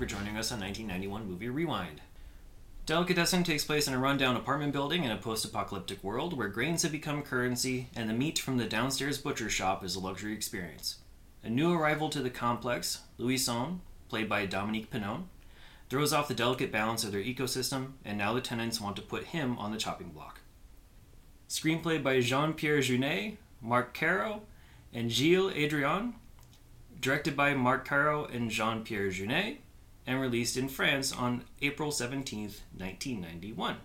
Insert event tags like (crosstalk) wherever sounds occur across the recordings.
For joining us on 1991 Movie Rewind. Delicatessen takes place in a rundown apartment building in a post apocalyptic world where grains have become currency and the meat from the downstairs butcher shop is a luxury experience. A new arrival to the complex, Louison, played by Dominique Pinon, throws off the delicate balance of their ecosystem, and now the tenants want to put him on the chopping block. Screenplay by Jean Pierre Jeunet, Marc Caro, and Gilles Adrien, directed by Marc Caro and Jean Pierre Jeunet, and released in France on April 17th, 1991.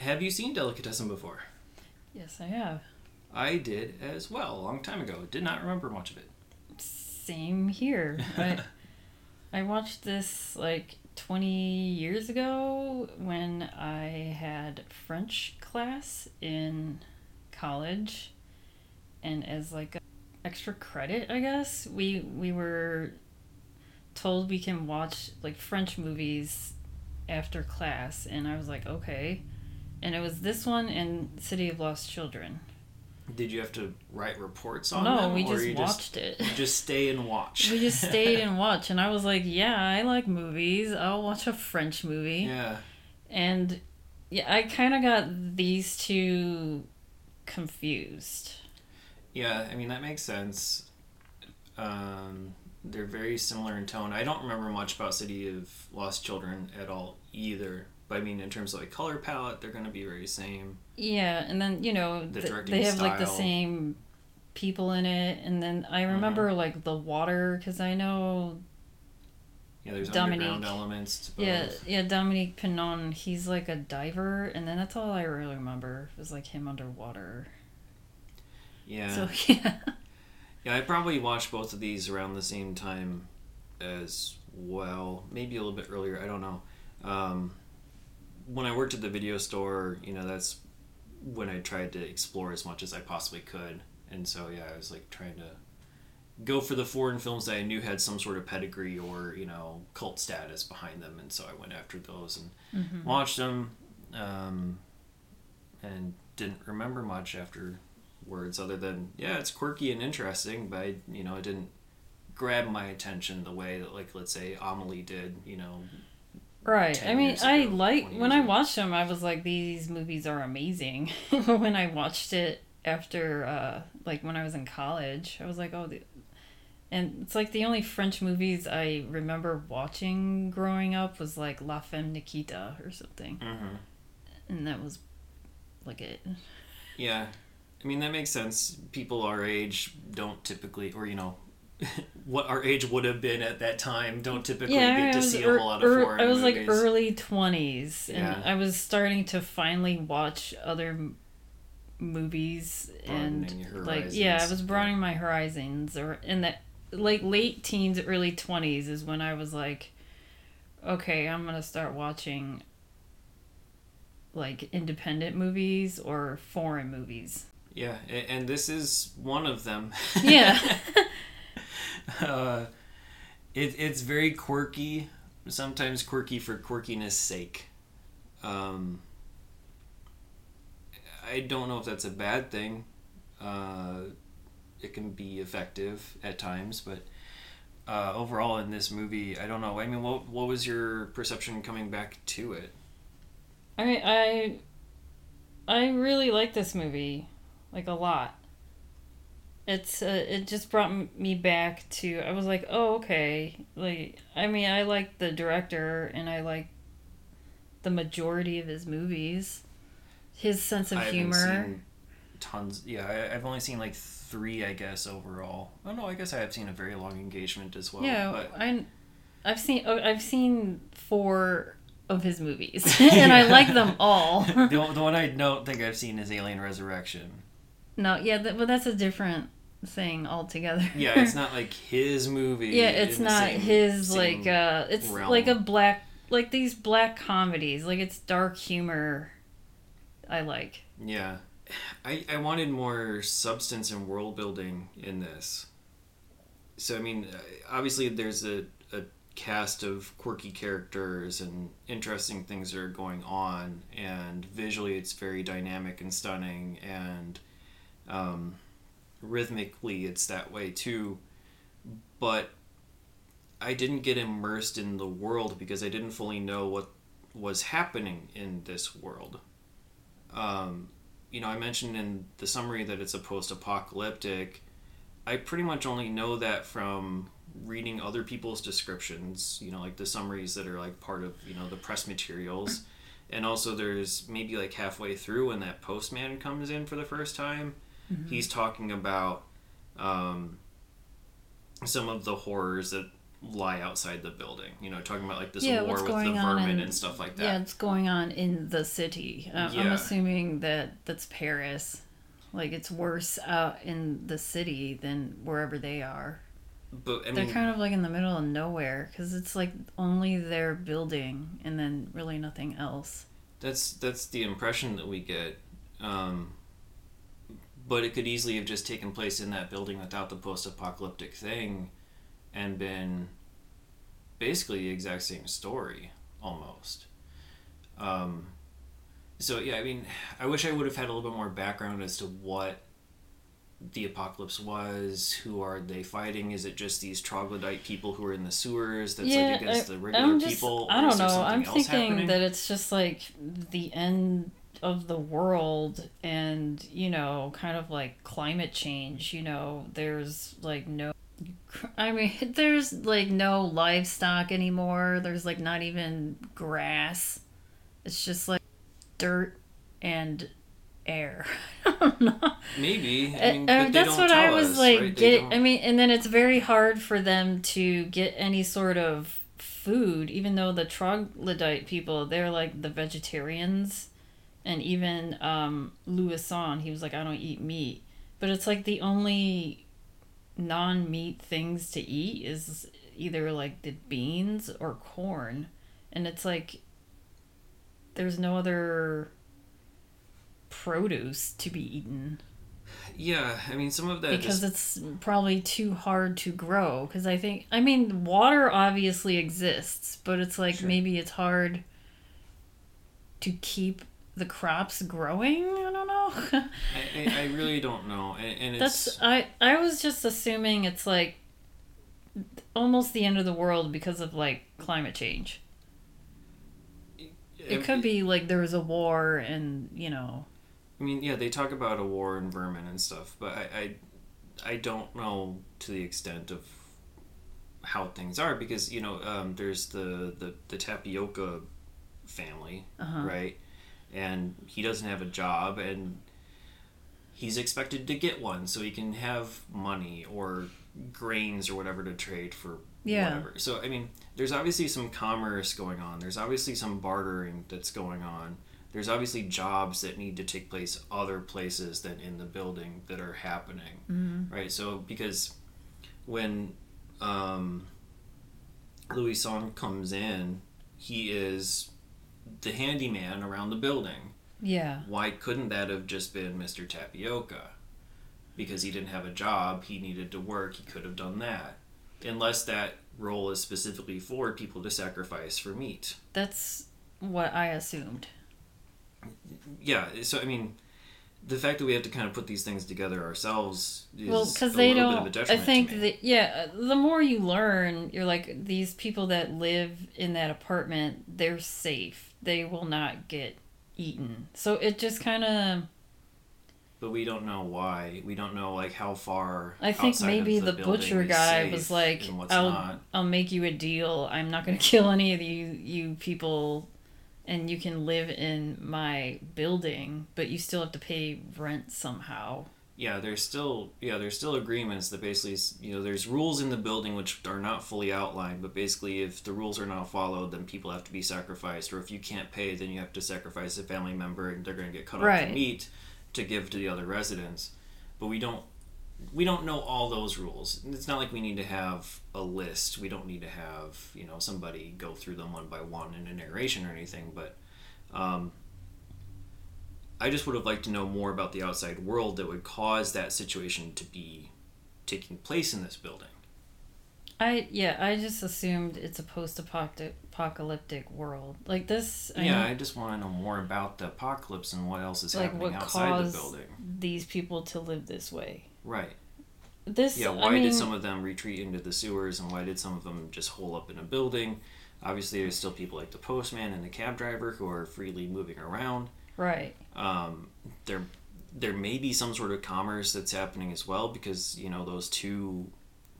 Have you seen Delicatessen before? Yes, I have. I did as well, a long time ago. Did not remember much of it. Same here. I, (laughs) I watched this like 20 years ago when I had French class in college. And as like a extra credit, I guess, we we were told we can watch like French movies after class and I was like, "Okay." And it was this one and City of Lost Children. Did you have to write reports on no, them? we or just watched it. Just, just stay and watch. we just stayed and (laughs) watched and i was like yeah i like movies i'll watch a french movie yeah. and yeah i kind of got these two confused Yeah, I mean that makes sense. Um, they're very similar in tone. I don't remember much about City of Lost Children at all either. But I mean, in terms of like color palette, they're going to be very same. yeah and then you know The th- they have like the same people in it and then i remember like the water because i know Yeah, there's Dominique. underground elements yeah yeah dominique pinon he's like a diver and then that's all i really remember was like him underwater Yeah. so (laughs) yeah Yeah, I probably watched both of these around the same time as well. Maybe a little bit earlier. I don't know. Um, when I worked at the video store, you know, that's when I tried to explore as much as I possibly could. And so, yeah, I was like trying to go for the foreign films that I knew had some sort of pedigree or, you know, cult status behind them. And so I went after those and Mhm. watched them um, and didn't remember much afterwards other than yeah it's quirky and interesting but I, you know it didn't grab my attention the way that like let's say Amelie did you know Right. 10 I mean, I like when I ago. watched them. I was like, these movies are amazing. (laughs) when I watched it after, uh, like when I was in college, I was like, oh, the... and it's like the only French movies I remember watching growing up was like La Femme Nikita or something, mm-hmm. and that was like it. yeah I mean that makes sense people our age don't typically or you know (laughs) what our age would have been at that time don't typically Yeah, get to see ear- a whole lot of ear- foreign I was like early twenties, and Yeah. I was starting to finally watch other movies and Broadening like yeah, I was broadening my horizons. Or in that like late teens, early twenties is when I was like, okay, I'm gonna start watching like independent movies or foreign movies. Yeah and this is one of them (laughs) Yeah. (laughs) uh, it, it's very quirky, sometimes quirky for quirkiness sake. Um, I don't know if that's a bad thing. Uh, it can be effective at times, but uh, overall in this movie, I don't know. I mean, what what was your perception coming back to it? I mean, I I really like this movie, like a lot. It's uh, it just brought me back to I was like, oh okay, like I mean, I like the director and I like the majority of his movies. His sense of I humor. tons. Yeah, I, I've only seen like three, I guess overall. Oh no, I guess I have seen a very long engagement as well. yeah, but I I've seen oh, I've seen four of his movies, (laughs) (laughs) and I like them all. (laughs) the, the one I don't think I've seen is Alien Resurrection. No, yeah, that, but that's a different thing altogether. Yeah, it's (laughs) not like his movie. yeah, it's not same- his same like uh it's realm. like a black like these black comedies, like it's dark humor I like. Yeah. I, I wanted more substance and world building in this. So, I mean, obviously, there's a, a cast of quirky characters and interesting things that are going on, and visually, it's very dynamic and stunning, and um, rhythmically, it's that way too. But I didn't get immersed in the world because I didn't fully know what was happening in this world. Um, you know, I mentioned in the summary that it's a post-apocalyptic. I pretty much only know that from reading other people's descriptions. You know, like the summaries that are like part of you know the press materials, and also there's maybe like halfway through when that postman comes in for the first time. He's talking about um, some of the horrors that lie outside the building. You know, talking about like this Yeah, war with the vermin in- and stuff like that. Yeah, it's going on in the city. Uh, I'm assuming that that's Paris. Like it's worse out in the city than wherever they are. But I They're kind of like in the middle of nowhere because it's like only their building and then really nothing else. That's that's the impression that we get. Um, but it could easily have just taken place in that building without the post-apocalyptic thing, and been basically the exact same story almost. Um, so yeah, I mean, I wish I would have had a little bit more background as to what the apocalypse was. Who are they fighting? Is it just these troglodyte people who are in the sewers? That's like against I- the regular just, people. I don't know. something I'm thinking happening? that it's just like the end of the world and, you know, kind of like climate change. You know, there's like no. (laughs) I mean, (laughs) there's like no livestock anymore. There's like not even grass. It's just like dirt and air. (laughs) I don't know. Maybe. I Uh, mean, uh, that's what I was us, like right? They I mean, and then it's very hard for them to get any sort of food, even though the troglodyte people, they're like the vegetarians, and even um, Louison, he was like, I don't eat meat, but it's like the only non-meat things to eat is either like the beans or corn, and it's like there's no other produce to be eaten. Yeah, I mean, some of that because just, it's probably too hard to grow. Because i think i mean water obviously exists but it's like Sure. maybe it's hard to keep the crops growing i don't know I, I, I really don't know, and, and it's that's i i was just assuming it's like almost the end of the world because of like climate change it could be like there was a war and you know I mean, yeah, they talk about a war and vermin and stuff, but I, I, I don't know to the extent of how things are because you know um, there's the, the the tapioca family, uh-huh. right? And he doesn't have a job, and he's expected to get one so he can have money or grains or whatever to trade for Yeah. whatever. So I mean, there's obviously some commerce going on. There's obviously some bartering that's going on. There's obviously jobs that need to take place other places than in the building that are happening, Mhm. right? So because when um, Louison comes in, he is the handyman around the building. yeah Why couldn't that have just been Mr. Tapioca? Because he didn't have a job, he needed to work, he could have done that. Unless that role is specifically for people to sacrifice for meat. that's what i assumed Yeah, so I mean, the fact that we have to kind of put these things together ourselves is well because a they little don't bit of a i think that yeah the more you learn you're like these people that live in that apartment they're safe they will not get eaten so it just kind of but we don't know why. We don't know like how far. i think maybe the, building butcher guy was like i'll not. i'll make you a deal i'm not going (laughs) to kill any of you you people and you can live in my building but you still have to pay rent somehow yeah, there's still yeah, there's still agreements that basically you know there's rules in the building which are not fully outlined, but basically if the rules are not followed, then people have to be sacrificed, or if you can't pay, then you have to sacrifice a family member, and they're going to get cut off Right. the meat to give to the other residents. But we don't we don't know all those rules. It's not like we need to have a list. We don't need to have you know somebody go through them one by one in a narration or anything, but. Um, I just would have liked to know more about the outside world that would cause that situation to be taking place in this building. I yeah, I just assumed it's a post-apocalyptic world. Like this, I yeah, know I just want to know more about the apocalypse and what else is Like, happening what outside the building. these people to live this way. Right. This Yeah, I why mean, did some of them retreat into the sewers and why did some of them just hole up in a building? Obviously, there's still people like the postman and the cab driver who are freely moving around. Right? Um, there, there may be some sort of commerce that's happening as well because you know those two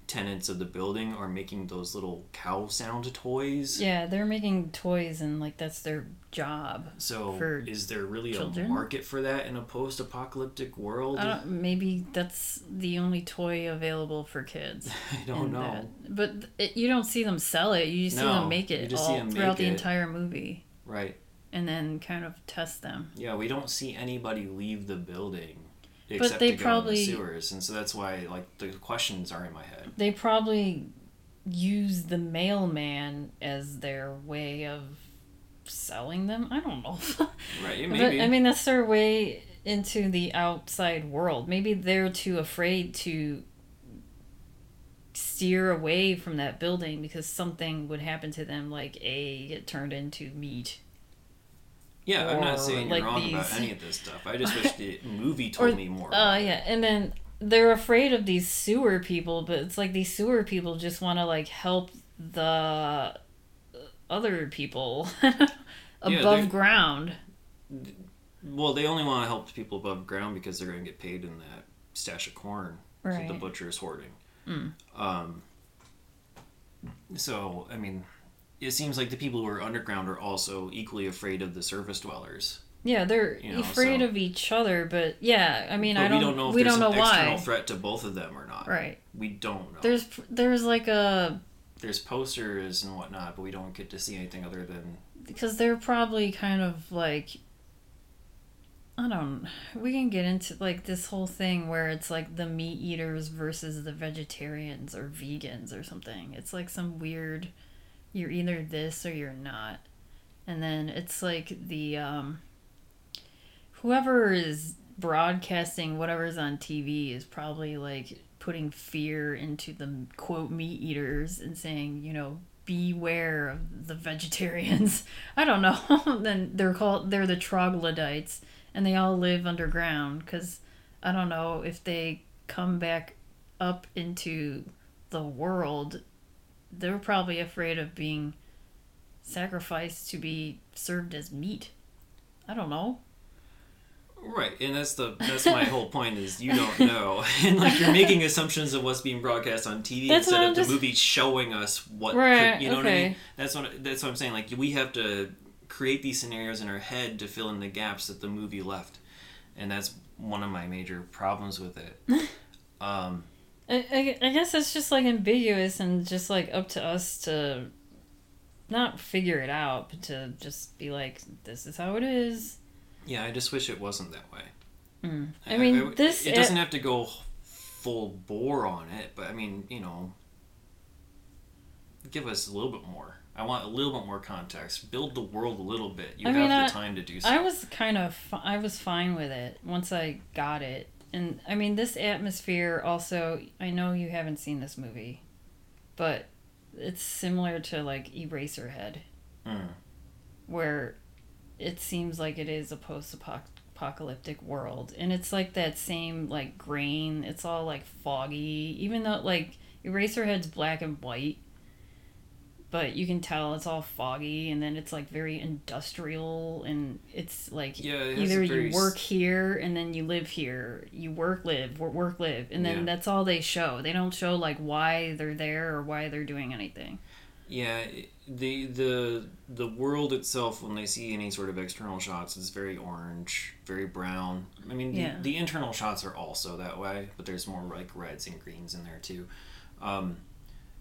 tenants of the building are making those little cow sound toys. Yeah, they're making toys and like that's their job. So is there really children? a market for that in a post-apocalyptic world? I don't, maybe that's the only toy available for kids. (laughs) I don't know. that. But it, you don't see them sell it. You see No, them make it see all throughout the it. entire movie, Right. And then kind of test them. Yeah, we don't see anybody leave the building But except they to go probably- in the sewers, and so that's why like the questions are in my head. They probably use the mailman as their way of selling them. I don't know. (laughs) Right. Yeah, But maybe. I mean, that's their way into the outside world. Maybe they're too afraid to steer away from that building because something would happen to them, like a get turned into meat. Yeah, I'm not saying you're like, wrong about any of this stuff. I just wish (laughs) the movie told Or- me more. Uh, yeah, and then they're afraid of these sewer people, but it's like these sewer people just want to like help the other people (laughs) above they're- ground. Well, they only want to help people above ground because they're going to get paid in that stash of corn that the butcher is hoarding. Mm. Um, so, I mean, it seems like the people who are underground are also equally afraid of the surface dwellers. Yeah, they're You know, afraid so- of each other, but yeah, I mean, but I don't, we don't know if we there's don't know an external why. threat to both of them or not. Right. We don't know. There's there's like a There's posters and whatnot, but we don't get to see anything other than because they're probably kind of like I don't we can get into like this whole thing where it's like the meat eaters versus the vegetarians or vegans or something. It's like some weird you're either this or you're not. And then it's like the um whoever is broadcasting whatever's on TV is probably like putting fear into the quote meat eaters and saying, you know, beware of the vegetarians. (laughs) I don't know. (laughs) then they're called they're the troglodytes and they all live underground cuz I don't know if they come back up into the world they're probably afraid of being sacrificed to be served as meat. I don't know. right. And that's the that's my whole point is you don't know, (laughs) and like you're making assumptions of what's being broadcast on TV That's instead of I'm the just- movie showing us what could- Right, you know what I mean. okay. That's what that's what I'm saying. Like we have to create these scenarios in our head to fill in the gaps that the movie left, and that's one of my major problems with it. (laughs) um, I, I, I guess it's just like ambiguous and just like up to us to not figure it out, but to just be like, this is how it is. yeah, I just wish it wasn't that way. Mm. I mean, this it doesn't have to go full bore on it, but I mean, you know, give us a little bit more. I want a little bit more context. Build the world a little bit. You I have mean, I- the time to do so. I was kind of fi- I was fine with it once I got it. And I mean this atmosphere also I know you haven't seen this movie, but it's similar to like Eraserhead. Mm. where it seems like it is a post-apocalyptic world. And it's like that same like grain. It's all like foggy. Even though like eraserhead's black and white but you can tell it's all foggy and then it's like very industrial and it's like Yeah, it either you work here and then you live here you work live work, work live and then Yeah. that's all they show they don't show like why they're there or why they're doing anything Yeah, the the the world itself when they see any sort of external shots is very orange, very brown. I mean, the, Yeah. the internal shots are also that way, but there's more like reds and greens in there too. Um,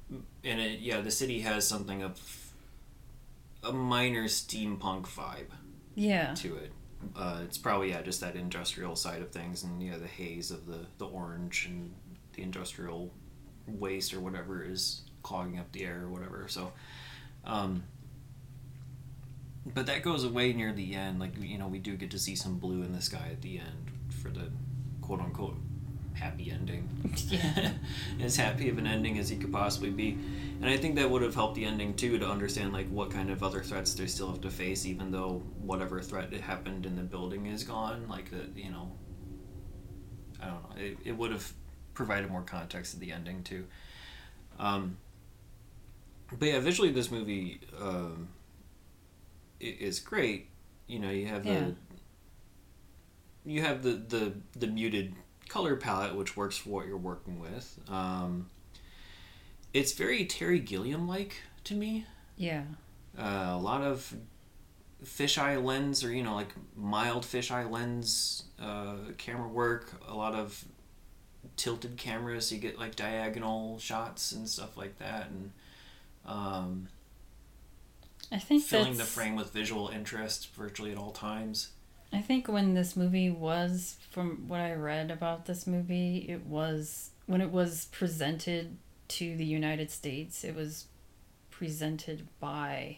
and it, yeah, the city has something of a minor steampunk vibe Yeah. to it. Uh, it's probably yeah, just that industrial side of things, and yeah, the haze of the the orange and the industrial waste or whatever is clogging up the air or whatever. So, um, but that goes away near the end. Like you know, we do get to see some blue in the sky at the end for the quote unquote happy ending. (laughs) Yeah. (laughs) as happy of an ending as he could possibly be. And I think that would have helped the ending too to understand like what kind of other threats they still have to face, even though whatever threat that happened in the building is gone. Like that, you know. I don't know. It, it would have provided more context to the ending too. Um, but yeah, visually, this movie um, is great. You know, you have the you have the, the the muted color palette, which works for what you're working with. Um, it's very Terry Gilliam like to me. Yeah. Uh, a lot of fisheye lens, or you know, like mild fisheye lens uh, camera work. A lot of tilted cameras, so you get like diagonal shots and stuff like that, and um, I think filling the frame with visual interest virtually at all times. I think when this movie was, from what I read about this movie, it was when it was presented to the United States. It was presented by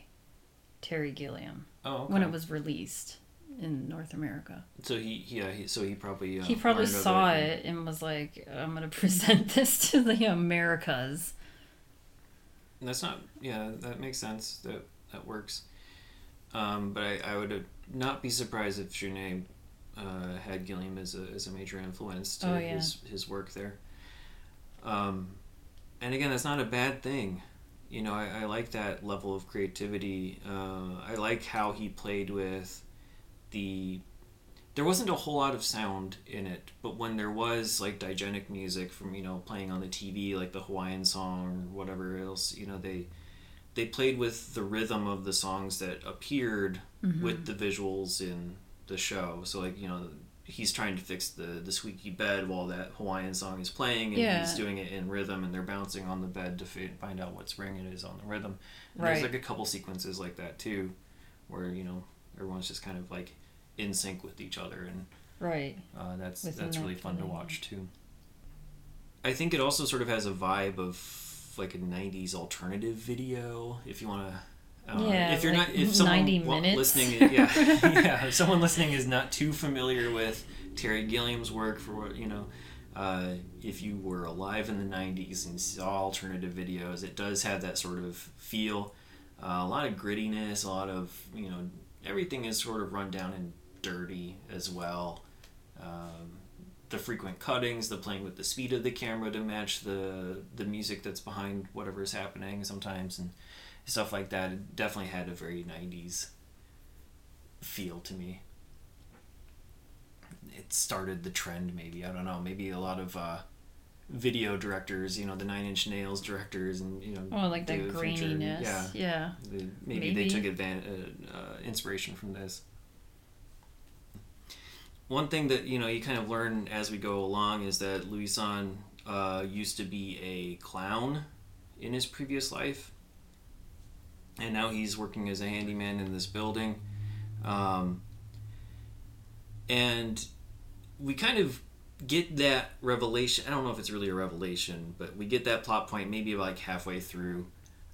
Terry Gilliam Oh, okay. when it was released in North America. so he yeah he, so he probably uh, he probably saw and- it and was like, "I'm gonna (laughs) present this to the Americas." That's not. Yeah, that makes sense. That that works. Um, but I, I would not be surprised if Jeunet uh, had Gilliam as a, as a major influence to Oh, yeah. his his work there. Um, and again, that's not a bad thing. You know, I, I like that level of creativity. Uh, I like how he played with the. There wasn't a whole lot of sound in it, but when there was like diegetic music from you know playing on the TV, like the Hawaiian song or whatever else, you know they they played with the rhythm of the songs that appeared Mm-hmm. with the visuals in the show. So like you know he's trying to fix the the squeaky bed while that Hawaiian song is playing, and Yeah. he's doing it in rhythm, and they're bouncing on the bed to fi- find out what spring it is on the rhythm. And There's like a couple sequences like that too, where you know everyone's just kind of like in sync with each other, and Right. uh, that's Within that's that really fun to watch too. I think it also sort of has a vibe of like a '90s alternative video, if you want to. Yeah, if you're like not, if someone 90 wa- minutes. listening, (laughs) yeah, yeah, if someone listening is not too familiar with Terry Gilliam's work for what you know, uh, if you were alive in the '90s and saw alternative videos, it does have that sort of feel. Uh, a lot of grittiness, a lot of you know, everything is sort of run down and dirty as well. Um, the frequent cuttings, the playing with the speed of the camera to match the the music that's behind whatever is happening sometimes, and stuff like that. It definitely had a very '90s feel to me. It started the trend, maybe I don't know. Maybe a lot of uh, video directors, you know, the Nine Inch Nails directors, and you know, Oh, like that David Fincher, graininess. Yeah, Yeah. the- maybe, they took advan- uh, uh, inspiration from this. One thing that you know you kind of learn as we go along is that Louison uh, used to be a clown in his previous life, and now he's working as a handyman in this building, um, and we kind of get that revelation. I don't know if it's really a revelation, but we get that plot point maybe like halfway through.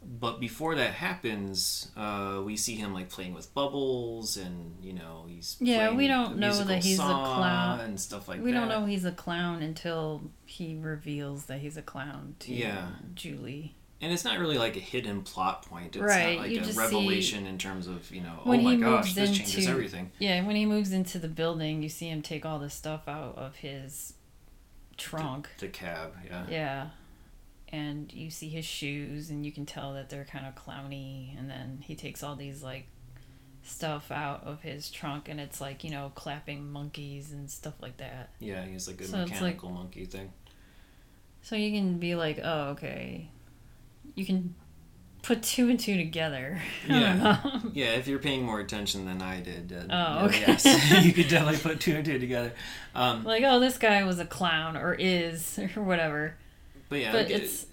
But before that happens, uh, we see him like playing with bubbles, and you know he's Yeah, we don't know that he's a clown. and stuff like we that. We don't know he's a clown until he reveals that he's a clown to Yeah. Julie. And it's not really like a hidden plot point. It's Right, not like you a revelation in terms of you know, oh my gosh, this changes into- everything. Yeah, when he moves into the building, you see him take all the stuff out of his trunk. The cab, yeah. Yeah. And you see his shoes, and you can tell that they're kind of clowny. And then he takes all these, like, stuff out of his trunk, and it's like, you know, clapping monkeys and stuff like that. Yeah, he's like a So it's like- mechanical monkey thing. So you can be like, oh, okay. You can put two and two together. (laughs) Yeah. Yeah, if you're paying more attention than I did, uh, Oh, okay. yes, (laughs) you could definitely (laughs) put two and two together. Um, like, oh, this guy was a clown or is or whatever. But yeah, but it's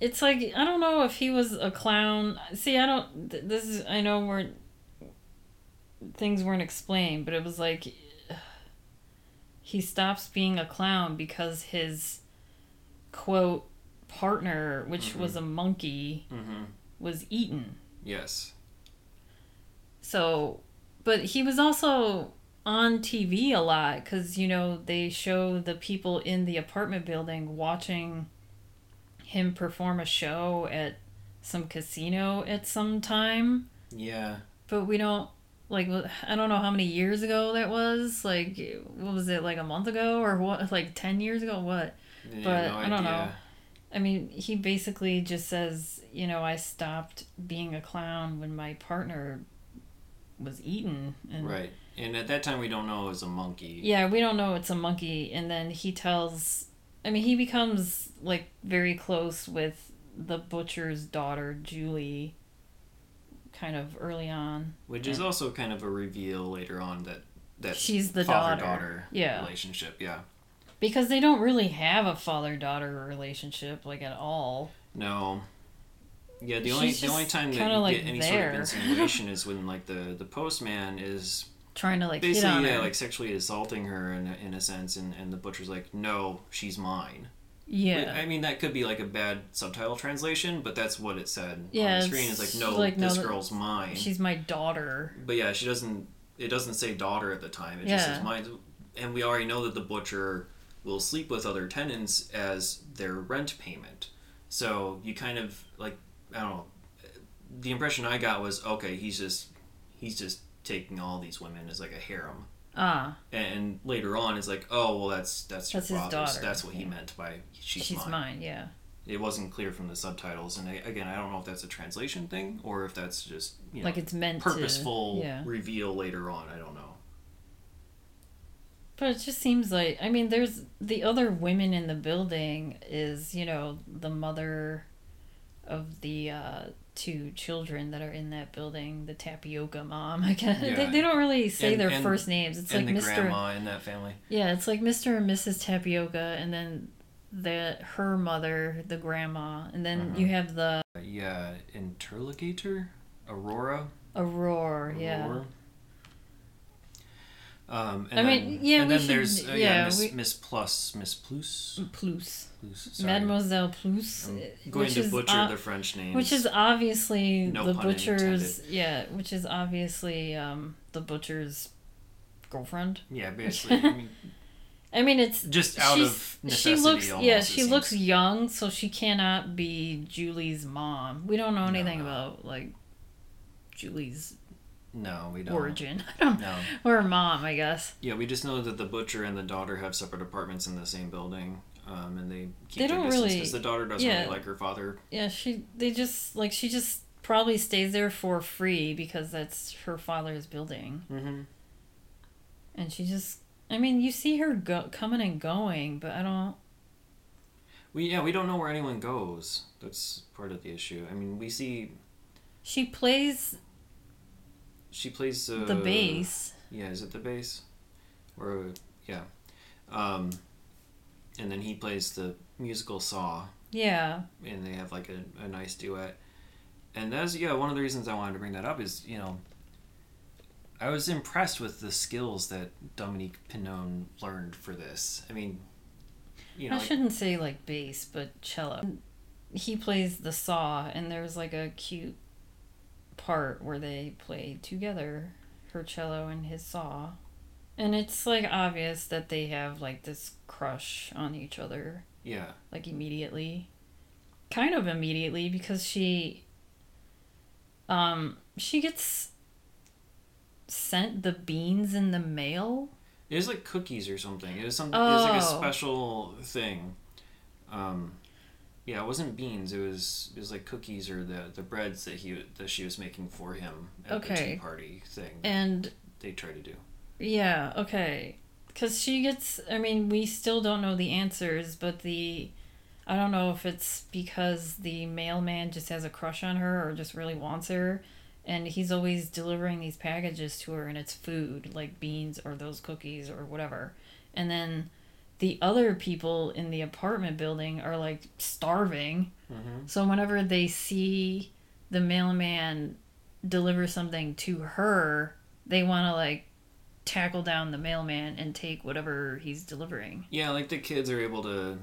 it's like I don't know if he was a clown. See, I don't. This is I know we're things weren't explained, but it was like (sighs) he stops being a clown because his quote partner, which Mhm. was a monkey, hmm was eaten. yes, So, but he was also on TV a lot because, you know, they show the people in the apartment building watching him perform a show at some casino at some time. yeah, But we don't, like, I don't know how many years ago that was. Like, what was it, like a month ago or what? Like 10 years ago? What? yeah, But no I don't know. I mean, he basically just says, you know, I stopped being a clown when my partner was eaten. And Right, and at that time we don't know it was a monkey. Yeah, we don't know it's a monkey. And then he tells, I mean, he becomes like very close with the butcher's daughter, Julie, kind of early on. Which is also kind of a reveal later on that that She's the father daughter. daughter Yeah. relationship. Yeah. Because they don't really have a father daughter relationship, like at all. No. Yeah, the only the only time that you like, get any there. sort of (laughs) insinuation is when like the the postman is Trying to like hit basically on yeah her. like sexually assaulting her in a, in a sense, and and the butcher's like, no, she's mine. yeah. I mean that could be like a bad subtitle translation, but that's what it said Yeah, on the screen. It's like, no, like, this that- girl's mine. She's my daughter. But yeah, she doesn't. It doesn't say daughter at the time. It just says mine. And we already know that the butcher will sleep with other tenants as their rent payment. So you kind of like I don't know. The impression I got was okay. He's just he's just taking all these women as like a harem. Ah, And later on, it's like, oh well, that's that's your That's his father's. daughter, That's what he meant by she's, she's, mine. mine. Yeah. It wasn't clear from the subtitles, and I, again, I don't know if that's a translation thing or if that's just you know like it's meant purposeful to. Yeah. reveal later on. I don't know. But it just seems like I mean, there's the other women in the building is you know the mother of the uh, two children that are in that building, the tapioca mom. I guess they, Yeah. they don't really say And- their and- first names. It's like the Mr. grandma in that family. Yeah, it's like Mr. and Mrs. Tapioca, and then the her mother, the grandma, and then Uh-huh. you have the Uh, yeah, interrogator, Aurora. Aurora. Yeah. Um, and I then, mean, yeah, and then should- there's uh, yeah, Miss, we- Miss Plusse, Miss Plusse, Plusse. Plusse. Mademoiselle Plusse. I'm uh, going to butcher the French names. Which is obviously No the butcher's yeah, which is obviously um the butcher's girlfriend. yeah, (laughs) basically. I mean, I mean it's just out of necessity. she looks almost, yeah, she looks young, so she cannot be Julie's mom. We don't know No, anything no. about like Julie's No, we don't. origin. (laughs) I don't No. or mom, I guess. Yeah, we just know that the butcher and the daughter have separate apartments in the same building, um, and they keep They their don't distance really- because the daughter doesn't yeah. really like her father. Yeah, she they just like she just probably stays there for free because that's her father's building. Mm-hmm. And she just I mean, you see her go coming and going, but I don't We yeah we don't know where anyone goes. That's part of the issue. I mean, we see she plays she plays uh, the bass. Yeah, is it the bass? Or yeah, um, and then he plays the musical saw, Yeah. and they have like a, a nice duet. And that's yeah one of the reasons I wanted to bring that up is you know. I was impressed with the skills that Dominique Pinon learned for this. I mean, you know, I shouldn't say like bass, but cello. He plays the saw and there's like a cute part where they play together, her cello and his saw. And it's like obvious that they have like this crush on each other. yeah, like immediately kind of immediately because she um she gets sent the beans in the mail it was like cookies or something. It was something. oh. It was like a Oh. special thing. Um, yeah, it wasn't beans. It was it was like cookies or the the breads that he that she was making for him at the tea party thing. and they try to do. yeah okay because she gets i mean we still don't know the answers but the I don't know if it's because the mailman just has a crush on her or just really wants her. And he's always delivering these packages to her, and it's food, like beans or those cookies or whatever. And then the other people in the apartment building are like starving. Mm-hmm. So whenever they see the mailman deliver something to her, they want to like tackle down the mailman and take whatever he's delivering. Yeah, like the kids are able to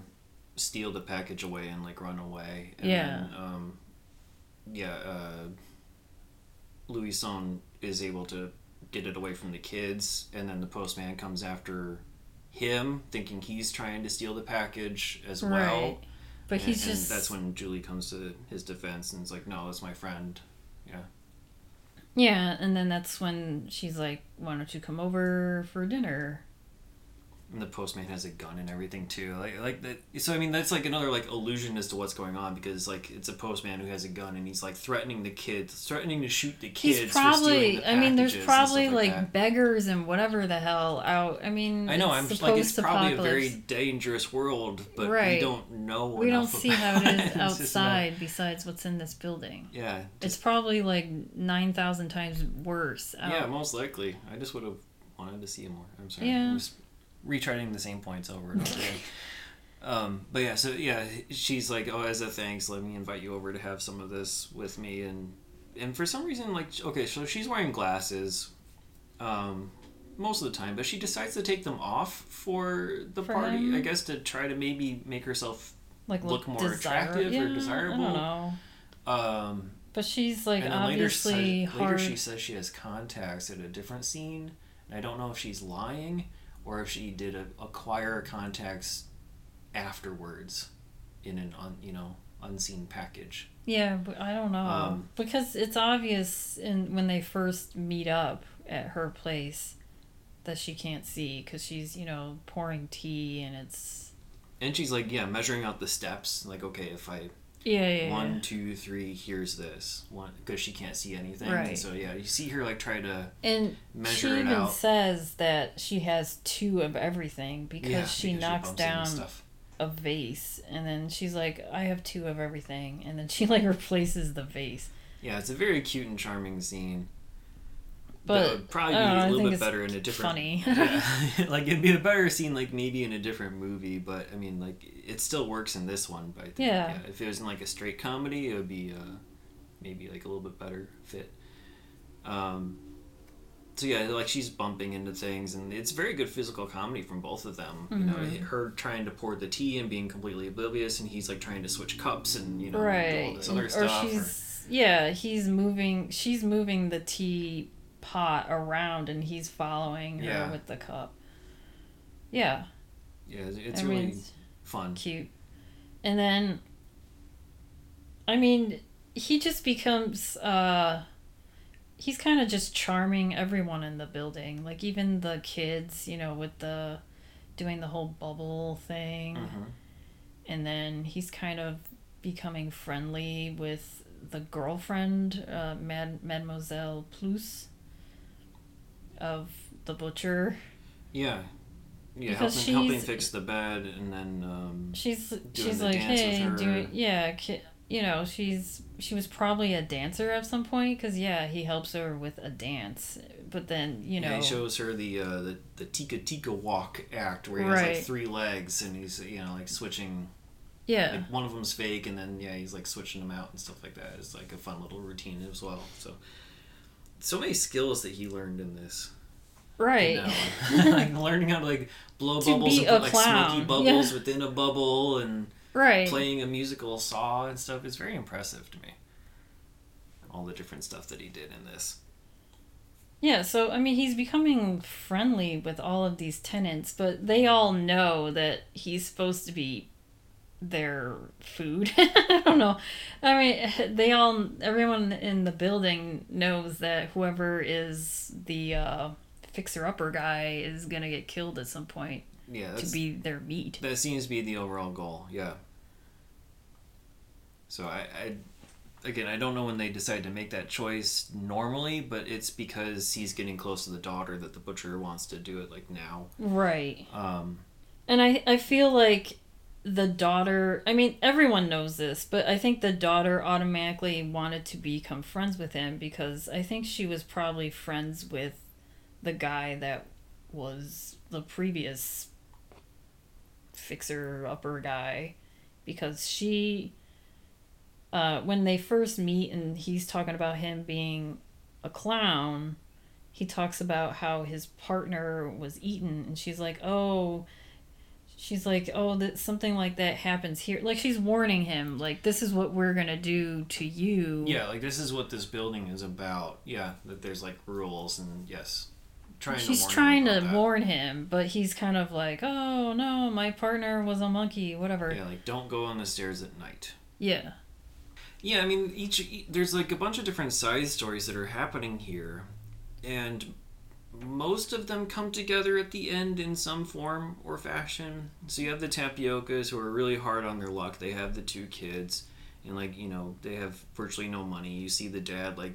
steal the package away and like run away. And Yeah. Then, um, yeah. Uh, Louison is able to get it away from the kids, and then the postman comes after him, thinking he's trying to steal the package as well. Right. But And- he's just that's when Julie comes to his defense and is like, "No, it's my friend." Yeah. Yeah, and then that's when she's like, "Why don't you come over for dinner?" And the postman has a gun and everything too. Like like that. So I mean, that's like another like illusion as to what's going on because like it's a postman who has a gun and he's like threatening the kids, threatening to shoot the kids. He's probably. I mean, there's probably stuff like, beggars and whatever the hell out. I mean, I know. it's I'm just like it's probably a very dangerous world, but we don't know. We don't see how it is (laughs) just outside besides what's in this building. yeah. It's probably like nine thousand times worse. Out. Yeah, most likely. I just would have wanted to see it more. I'm sorry. Yeah. Just retreading the same points over and over again. (laughs) Um, but yeah, so yeah, she's like, "Oh, as a thanks, let me invite you over to have some of this with me." And and for some reason, like, okay, so she's wearing glasses, um, most of the time, but she decides to take them off for the For party. him? I guess to try to maybe make herself. like look more desira- attractive or desirable. I don't know. Um, But she's like later, obviously hard. later she says she has contacts at a different scene. And I don't know if she's lying or if she did a, acquire contacts afterwards in an un, you know unseen package. Yeah, but I don't know Um, because it's obvious in when they first meet up at her place that she can't see because she's you know pouring tea and it's And she's like, yeah, measuring out the steps. Like, okay, if I yeah yeah, one, two, three, here's this one because she can't see anything. Right. And so yeah, you see her like try to and measure she it even out. says that she has two of everything because yeah, she because knocks into down a vase and then she's like I have two of everything and then she (laughs) like replaces the vase. Yeah, it's a very cute and charming scene. But that would probably be know, a little bit better in a different funny. (laughs) yeah. (laughs) like it'd be a better scene like maybe in a different movie but i mean like it still works in this one but I think, Yeah. if it was in like a straight comedy it would be uh maybe like a little bit better fit um so yeah like she's bumping into things and it's very good physical comedy from both of them you know Mhm. her trying to pour the tea and being completely oblivious and he's like trying to switch cups and you know do all right this other or stuff or- she's yeah he's moving she's moving the tea pot around and he's following her Yeah. with the cup. Yeah. Yeah it's, really fun. cute. And then i mean he just becomes uh he's kind of just charming everyone in the building. Like even the kids you know with the doing the whole bubble thing. Mhm. and then he's kind of becoming friendly with the girlfriend, uh, Mad Mademoiselle Plusse of the butcher. Yeah. Yeah, Because helping, helping fix the bed and then um, She's she's the like, hey, her. do yeah, you know, she's she was probably a dancer at some point because yeah, he helps her with a dance, but then you yeah, know, he shows her the uh, the the tika tika walk act where he has like three legs and he's you know like switching yeah, like one of them's fake and then yeah he's like switching them out and stuff like that. It's like a fun little routine as well. So so many skills that he learned in this. Right, You know? (laughs) (laughs) like learning how to like blow To bubbles and put like clown, smoky bubbles yeah. within a bubble and right. playing a musical saw and stuff. is very impressive to me. All the different stuff that he did in this. Yeah, so I mean, he's becoming friendly with all of these tenants, but they all know that he's supposed to be their food. (laughs) I don't know. I mean, they all, everyone in the building knows that whoever is the uh, fixer upper guy is gonna get killed at some point Yeah, to be their meat. that seems to be the overall goal. Yeah. So I, I, again, I don't know when they decide to make that choice normally, but it's because he's getting close to the daughter that the butcher wants to do it like now. Right. Um, And I, I feel like the daughter i mean everyone knows this but i think the daughter automatically wanted to become friends with him because i think she was probably friends with the guy that was the previous fixer upper guy because she uh, when they first meet and he's talking about him being a clown he talks about how his partner was eaten and she's like oh she's like oh that something like that happens here. Like she's warning him like this is what we're gonna do to you. Yeah, like this is what this building is about. Yeah, that there's like rules and yes, trying she's to trying to that. warn him but he's kind of like oh no my partner was a monkey whatever Yeah, like don't go on the stairs at night. yeah Yeah, I mean each e- there's like a bunch of different side stories that are happening here, and most of them come together at the end in some form or fashion. So you have the tapiocas who are really hard on their luck. They have the two kids, and like you know they have virtually no money. You see the dad like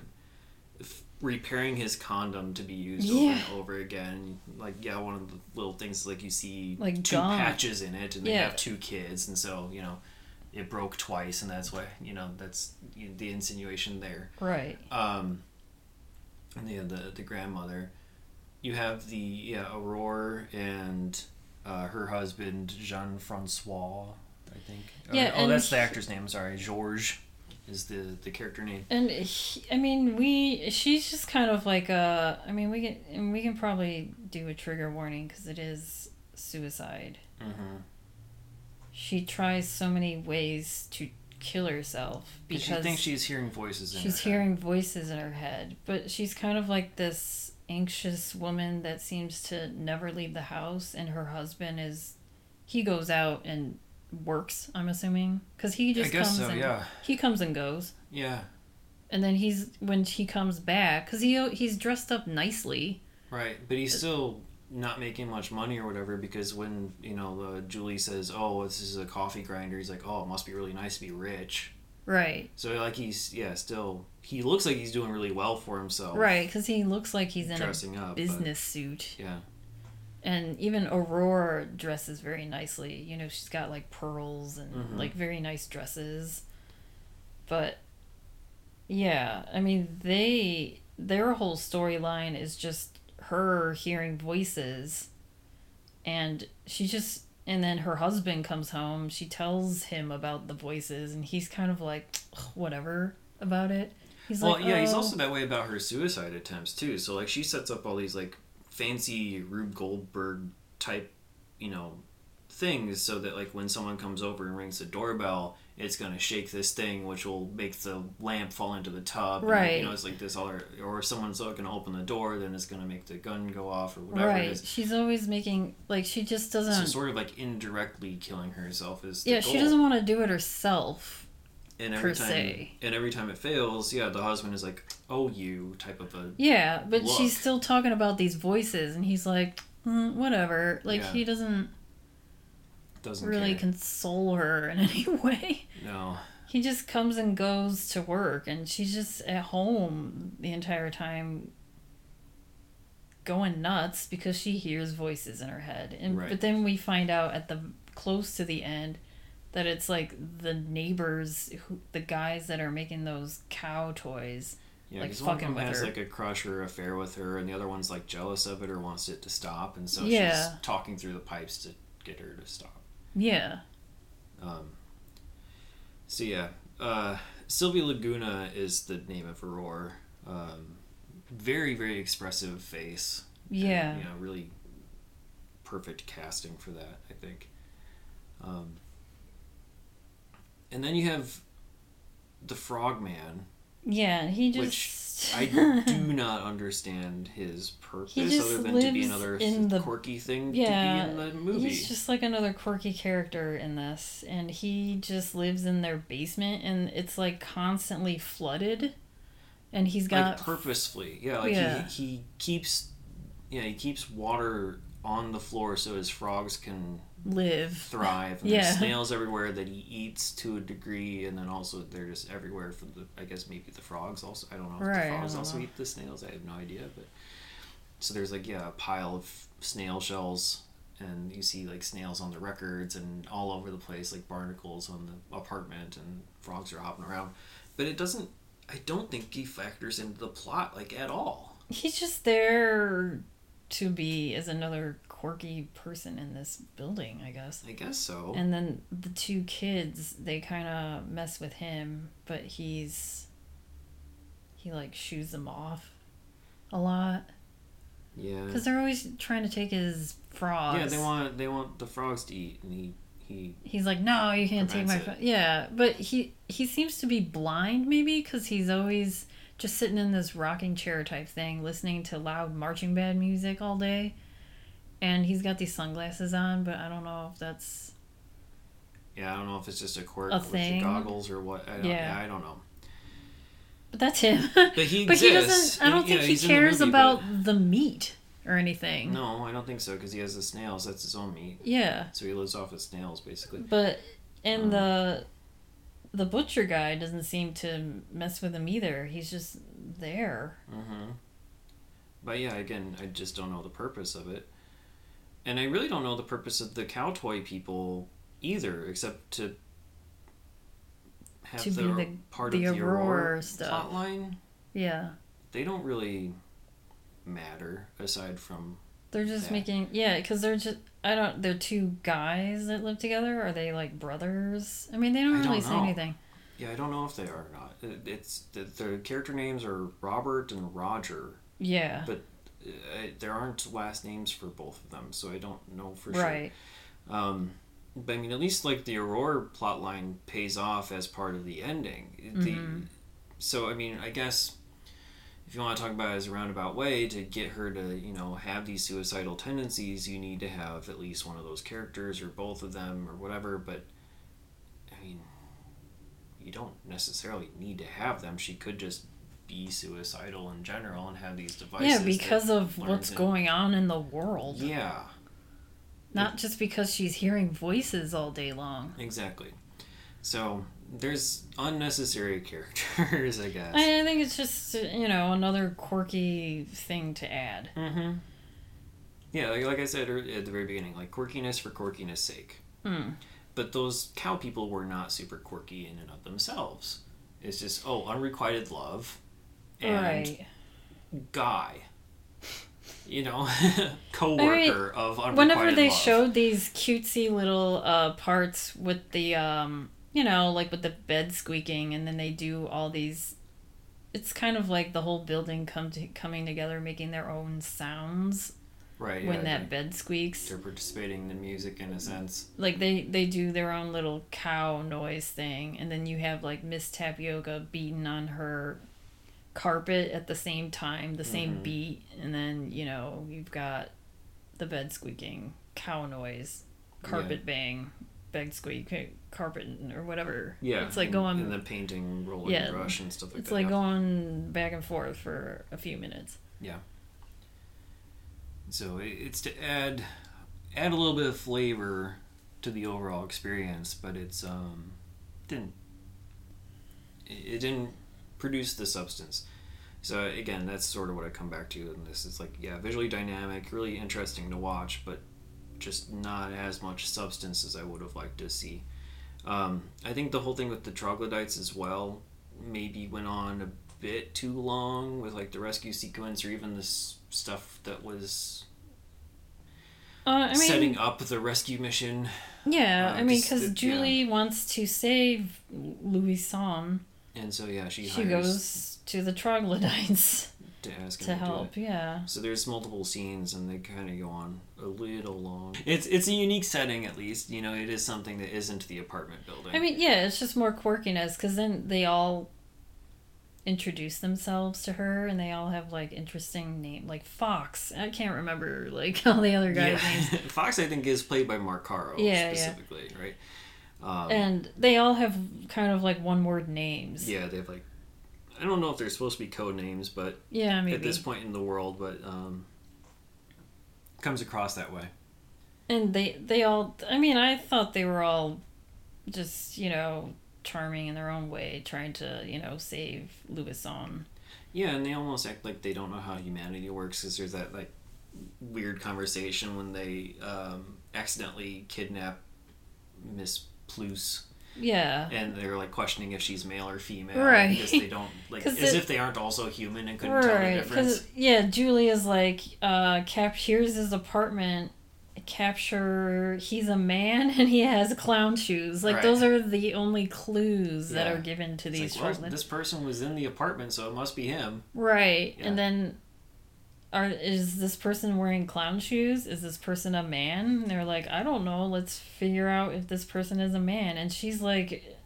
repairing his condom to be used over and over again. Like yeah, one of the little things like you see Like two gum. patches in it, and they Yeah. have two kids, and so you know it broke twice, and that's why you know that's you know, the insinuation there. right Um, and yeah, the the grandmother. You have the yeah Aurore and uh, her husband Jean Francois, I think. Or- Yeah, oh, and that's the actor's name. Sorry, Georges is the the character name. and he, i mean we she's just kind of like a i mean we can and we can probably do a trigger warning because it is suicide Mm-hmm. she tries so many ways to kill herself Because she thinks she's hearing voices. In she's her head. hearing voices in her head but she's kind of like this anxious woman that seems to never leave the house and her husband is he goes out and works i'm assuming because he just comes so. and Yeah. he comes and goes Yeah. and then he's when he comes back because he he's dressed up nicely Right, but he's still not making much money or whatever because when you know uh, Julie says, "Oh, this is a coffee grinder," he's like, "Oh, it must be really nice to be rich." right So like he's yeah, still he looks like he's doing really well for himself. right because he looks like he's in a dressing up. but- business suit yeah. And even aurora dresses very nicely you know she's got like pearls and Mhm. like very nice dresses but yeah i mean they their whole storyline is just her hearing voices and she just and then her husband comes home she tells him about the voices and he's kind of like whatever about it he's well, like yeah, he's "Oh." also that way about her suicide attempts too. So like she sets up all these like fancy Rube Goldberg type, you know, things so that like when someone comes over and rings the doorbell, it's gonna shake this thing, which will make the lamp fall into the tub. and, Right. you know, it's like this other, or if someone's gonna open the door, then it's gonna make the gun go off or whatever it right is. she's always making like she just doesn't So sort of like indirectly killing herself is yeah she doesn't want to do it herself and every per time se. and every time it fails, yeah, the husband is like, "Oh, you," type of a yeah but Look. she's still talking about these voices and he's like mm, whatever like Yeah. he doesn't doesn't really care. console her (laughs) in any way no. he just comes and goes to work and she's just at home the entire time going nuts because she hears voices in her head and Right. but then we find out at the close to the end that it's like the neighbors who the guys that are making those cow toys Yeah, like, one fucking with has her. like a crush or affair with her, and the other one's like jealous of it or wants it to stop, and so Yeah. she's talking through the pipes to get her to stop. yeah Um, so yeah, uh, Sylvia Laguna is the name of Aurora. Um, very very expressive face. and, yeah you know, really perfect casting for that, I think. Um, and then you have the Frogman, yeah he which just I (laughs) do not understand his purpose other than to be another the- quirky thing Yeah, to be in the movie. He's just like another quirky character in this, and he just lives in their basement, and it's like constantly flooded, and he's got like purposefully, yeah. Like Yeah. He, he keeps, yeah, he keeps water on the floor so his frogs can live. thrive. And Yeah. There's (laughs) snails everywhere that he eats to a degree, and then also they're just everywhere for the. I guess maybe the frogs also. I don't know. If Right, the frogs also know. eat the snails. I have no idea, but so there's like yeah a pile of snail shells, and you see like snails on the records and all over the place, like barnacles on the apartment, and frogs are hopping around. But it doesn't. I don't think he factors into the plot like at all. He's just there to be as another quirky person in this building, I guess. I guess so. And then the two kids, they kind of mess with him, but he's he like shoos them off a lot yeah. because they're always trying to take his frogs. Yeah, they want they want the frogs to eat, and he he He's like, no, you can't take my. Prevents Yeah, but he he seems to be blind, maybe, because he's always just sitting in this rocking chair type thing, listening to loud marching band music all day, and he's got these sunglasses on, but I don't know if that's yeah. I don't know if it's just a quirk A with thing? the goggles or what. I don't, Yeah. yeah. I don't know. But that's him. (laughs) But he but he doesn't. I don't Yeah, think he he's in the cares movie, about the meat or anything. No, I don't think so because he has the snails. That's his own meat. Yeah, So he lives off of snails basically. but and Um. the the butcher guy doesn't seem to mess with him either. He's just there. Mm-hmm. But yeah, again, I just don't know the purpose of it, and I really don't know the purpose of the cow toy people either, except to have To the, be the- part the of the Aurora Aurora stuff. plot. Yeah, They don't really matter aside from they're just Yeah. making yeah, because they're just I don't. They're two guys that live together. Are they like brothers? I mean, they don't I don't really say anything. yeah. I don't know if they are or not. It's the, the character names are Robert and Roger. Yeah, But there aren't last names for both of them, so I don't know for sure. right. Um, but I mean, at least like the Aurora plot line pays off as part of the ending. Mhm. The so I mean, I guess if you want to talk about it as a roundabout way to get her to you know have these suicidal tendencies, you need to have at least one of those characters or both of them or whatever. But I mean, you don't necessarily need to have them. She could just be suicidal in general and have these devices. Yeah, because of what's it. going on in the world. Yeah, Not just because she's hearing voices all day long. Exactly. So there's unnecessary (laughs) characters, I guess. I, I think it's just you know another quirky thing to add. mm-hmm. Yeah, like, like I said at the very beginning, like quirkiness for quirkiness sake. Hmm. But those cow people were not super quirky in and of themselves. It's just oh, unrequited love, and Right. guy. You know, (laughs) co-worker of unrequited Whenever they love. showed these cutesy little uh, parts with the um, you know, like with the bed squeaking, and then they do all these. It's kind of like the whole building come to, coming together, making their own sounds right when yeah, that bed squeaks. they're participating in the music in a sense. like they they do their own little cow noise thing and then you have like miss tapioca beating on her carpet at the same time the same Mhm. beat and then you know you've got the bed squeaking cow noise carpet bang bed squeak carpet or whatever Yeah, it's like and- going and the painting rolling Yeah, brush and stuff like it's that. It's like yeah. going back and forth for a few minutes Yeah. So it's to add add a little bit of flavor to the overall experience, but it's um didn't it didn't produce the substance. So again, that's sort of what I come back to in this. It's like yeah, visually dynamic, really interesting to watch, but just not as much substance as I would have liked to see. Um, I think the whole thing with the troglodytes as well maybe went on a bit too long with like the rescue sequence or even this stuff that was uh, i mean setting up the rescue mission yeah uh, i mean, because julie wants to save Louison. And so yeah she, she goes to the troglodytes (laughs) to ask to to, help it. yeah So there's multiple scenes and they kind of go on a little long. It's it's a unique setting at least. You know, it is something that isn't the apartment building. i mean yeah it's just more quirkiness because then they all introduce themselves to her and they all have like interesting name like fox i can't remember like (laughs) all the other guys names. (laughs) Fox I think is played by Marc Caro Yeah, yeah. specifically, right? Um, and they all have kind of like one word names. Yeah, they have like I don't know if they're supposed to be code names, but yeah maybe. at this point in the world, but um, comes across that way. and they they all i mean i thought they were all just you know charming in their own way trying to you know save Louison. Yeah, and they almost act like they don't know how humanity works because there's that like weird conversation when they um, accidentally kidnap Miss Plusse. Yeah. And they're like questioning if she's male or female, Right. Because they don't (laughs) like, as it- if they aren't also human and couldn't tell the difference. yeah, Julie is like, uh, cap. Here's his apartment. Capture. He's a man (laughs) and he has clown shoes. Like Right. those are the only clues that are given to It's these like, well, this person was in the apartment, so it must be him. right, Yeah. and then. Are, is this person wearing clown shoes? Is this person a man? And they're like, I don't know. Let's figure out if this person is a man. And she's like,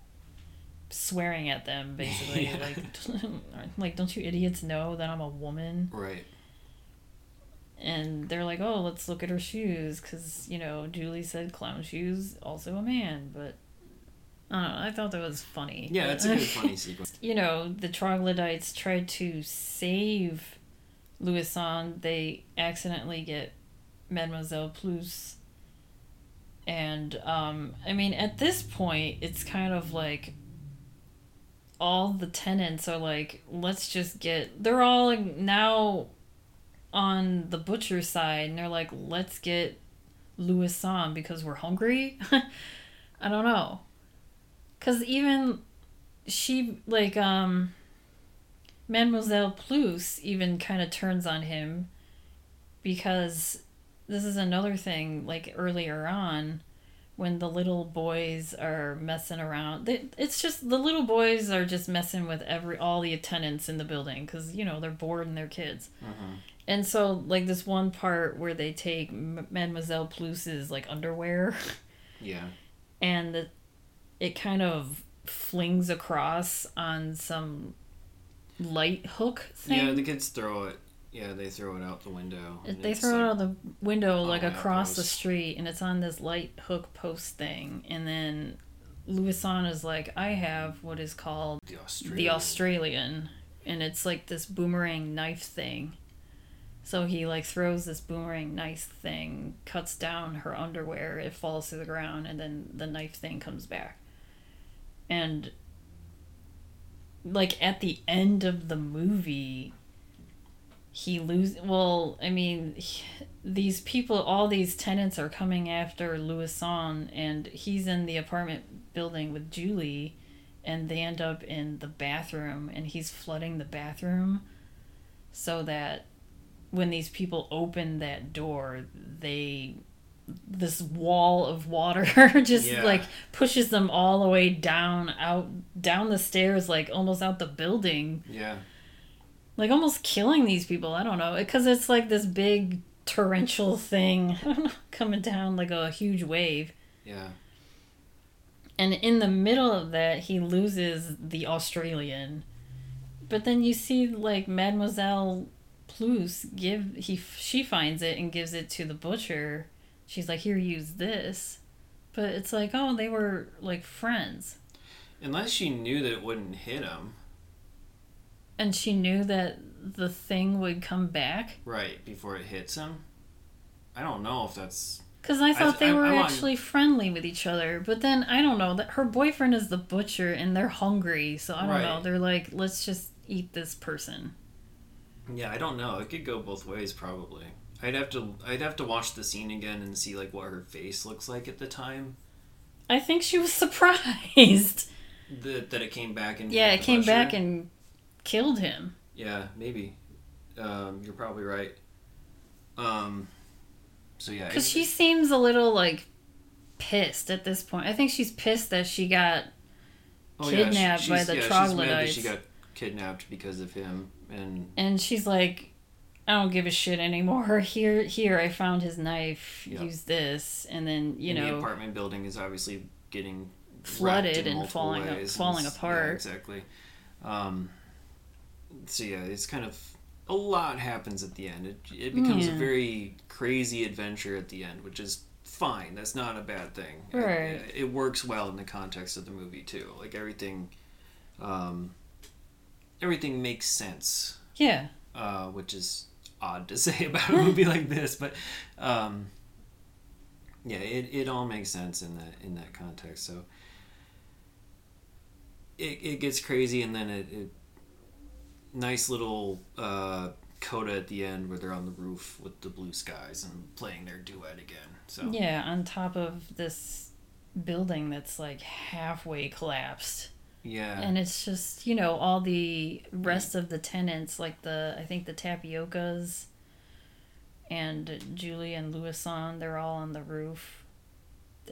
swearing at them (laughs) basically, Yeah. like, (laughs) like, don't you idiots know that I'm a woman? Right. and they're like, "Oh, let's look at her shoes," because you know Julie said clown shoes, also a man. But I don't know. I thought that was funny. Yeah, But- it's a (laughs) good funny sequence. you know, the troglodytes tried to save Louison. They accidentally get Mademoiselle Plusse. And um, I mean, at this point, it's kind of like all the tenants are like, let's just get. They're all now on the butcher side, and they're like, let's get Louison because we're hungry. (laughs) I don't know. Cause even she like um Mademoiselle Plus even kind of turns on him because this is another thing like earlier on when the little boys are messing around they, it's just the little boys are just messing with every all the attendants in the building because you know they're bored and they're kids Mhm. and so like this one part where they take mademoiselle Plusse's like underwear (laughs) Yeah. and the, it kind of flings across on some light hook thing. Yeah, the kids throw it. Yeah, they throw it out the window. they throw it like- out the window like across the street, and it's on this light hook post thing. And then Louison is like, "I have what is called the Australian. the Australian, and it's like this boomerang knife thing." So he like throws this boomerang knife thing, cuts down her underwear, it falls to the ground, and then the knife thing comes back. And like at the end of the movie, he lose. Well, I mean, he- (sighs) these people, all these tenants are coming after Louison, and he's in the apartment building with Julie, and they end up in the bathroom, and he's flooding the bathroom, so that when these people open that door, they this wall of water (laughs) just Yeah. like pushes them all the way down out down the stairs like almost out the building Yeah. like almost killing these people i don't know because it's like this big torrential (laughs) thing I don't know, coming down like a huge wave Yeah. and in the middle of that he loses the australian but then you see like mademoiselle Plusse give he she finds it and gives it to the butcher she's like here use this but it's like oh they were like friends Unless she knew that it wouldn't hit him. and she knew that the thing would come back Right, before it hits him. I don't know if that's. Because I thought they I- were I want- actually friendly with each other, but then I don't know that her boyfriend is the butcher and they're hungry, so I don't know. They're like, let's just eat this person. Yeah, I don't know. It could go both ways, probably. I'd have to. I'd have to watch the scene again and see like what her face looks like at the time. I think she was (laughs) surprised. That that it came back and yeah, it came back and killed him. Yeah, maybe. Um, you're probably right. Um, so yeah, Because she seems a little like pissed at this point. I think she's pissed that she got oh, yeah, she- kidnapped by the yeah, she's mad that troglodytes. She got kidnapped because of him, and and she's like i don't give a shit anymore (laughs) here here i found his knife Yeah. use this and then you and the apartment building is obviously getting Flooded and falling- falling it's- apart. Yeah, exactly. Um, so yeah, it's kind of a lot happens at the end. It it becomes a very crazy adventure at the end, which is fine. That's not a bad thing. It- Right. It, works well in the context of the movie too. Like everything, um, everything makes sense yeah uh, which is odd to (laughs) say about a movie like this, but um, yeah, it, it all makes sense in that in that context. So it, it gets crazy, and then it, it nice little uh, coda at the end where they're on the roof with the blue skies and playing their duet again. So Yeah, on top of this building that's like halfway collapsed. Yeah, And it's just, you know, all the rest of the tenants, like the, I think the Tapiocas and Julie and Louison, they're all on the roof.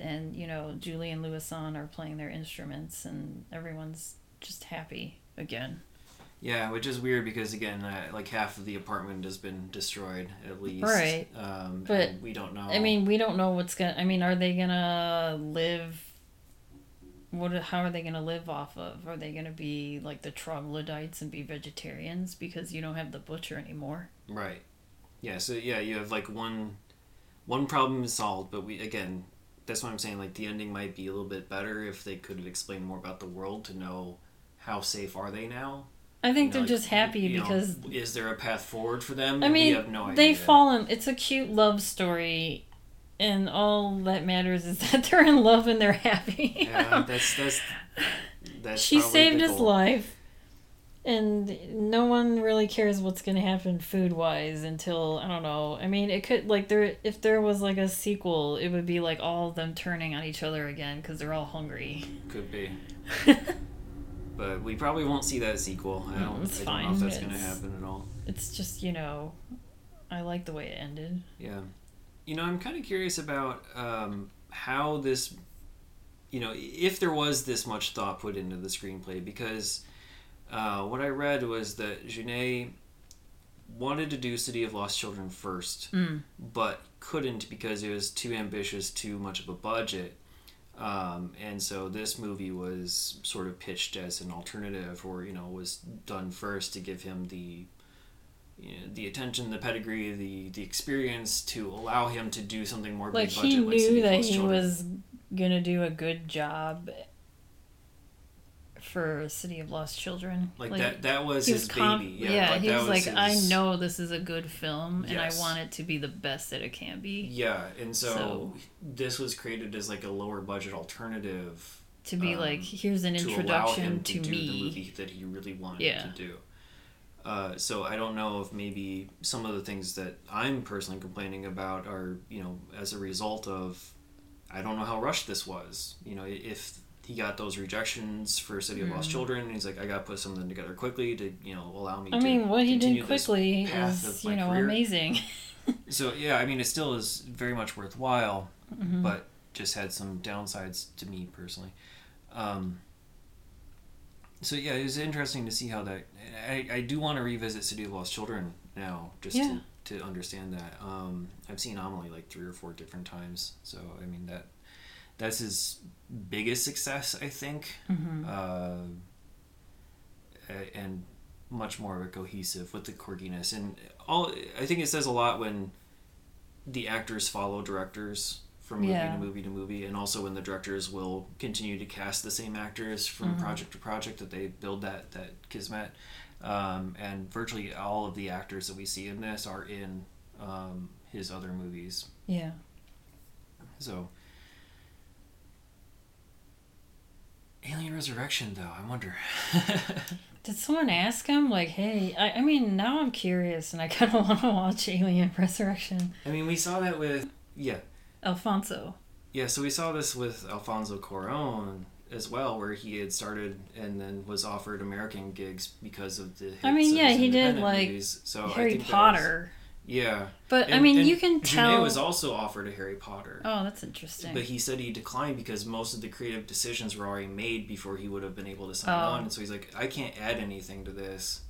And, you know, Julie and Louison are playing their instruments and everyone's just happy again. yeah, which is weird because again, uh, like half of the apartment has been destroyed at least. Right. Um, But, we don't know. I mean, we don't know what's gonna. I mean, are they gonna live? What? How are they gonna live off of? Are they gonna be like the troglodytes and be vegetarians because you don't have the butcher anymore? Right. Yeah. So yeah, you have like one, one problem is solved, but we again, that's what I'm saying. Like the ending might be a little bit better if they could have explained more about the world to know how safe are they now. I think You know, they're like, just happy you know, because is there a path forward for them? I mean have no they fall in. It's a cute love story, and all that matters is (laughs) that they're in love and they're happy. Yeah, (laughs) that's that's that's. she saved his life and no one really cares what's going to happen food wise until i don't know i mean it could like there if there was like a sequel it would be like all of them turning on each other again because they're all hungry Could be, (laughs) but we probably won't see that sequel. I don't. it's I don't know if that's gonna happen at all. it's just you know i like the way it ended Yeah. You know, I'm kind of curious about um, how this, you know, if there was this much thought put into the screenplay, because uh, what I read was that Jeunet wanted to do City of Lost Children first, Mm. but couldn't because it was too ambitious, too much of a budget. Um, and so this movie was sort of pitched as an alternative, or you know, was done first to give him the you know, the attention, the pedigree, the the experience to allow him to do something more like big he budget, like City knew that he Children. was gonna do a good job for city of lost children like, that. That was his was com- baby. yeah, Yeah, like, he that was like his- i know this is a good film and i want it to be the best that it can be Yeah, and so, So- this was created as like a lower budget alternative to be um, like here's an introduction him to, to, do the me movie that he really wanted Yeah. to do. Uh, so I don't know if maybe some of the things that I'm personally complaining about are you know as a result of I don't know how rushed this was. You know if he got those rejections for City of Lost Mm. Children, and he's like I got to put something together quickly to you know allow me. i to mean what he did quickly is you know career. amazing (laughs) So yeah, I mean it still is very much worthwhile, Mhm. but just had some downsides to me personally. Um, so yeah, it was interesting to see how that. I, I do want to revisit City of Lost Children now, just Yeah. to, to understand that. Um, I've seen Amelie like three or four different times, so I mean that that's his biggest success, I think, Mhm. uh, and much more of a cohesive with the quirkiness and all. I think it says a lot when the actors follow directors from movie Yeah. to movie to movie, and also when the directors will continue to cast the same actors from Mhm. project to project that they build that that kismet. Um, and virtually all of the actors that we see in this are in um, his other movies. yeah So, Alien Resurrection, though, I wonder. (laughs) did someone ask him like hey i, I mean now i'm curious and i kind of (laughs) want to watch alien resurrection I mean, we saw that with yeah, alfonso yeah. So we saw this with Alfonso Cuarón as well, where he had started and then was offered American gigs because of the. I mean, yeah, he did, like, movies. So I harry think that was- potter yeah, but i mean and you can tell was also offered a Harry Potter. oh that's interesting But he said he declined because most of the creative decisions were already made before he would have been able to sign Oh. on. And so he's like, I can't add anything to this.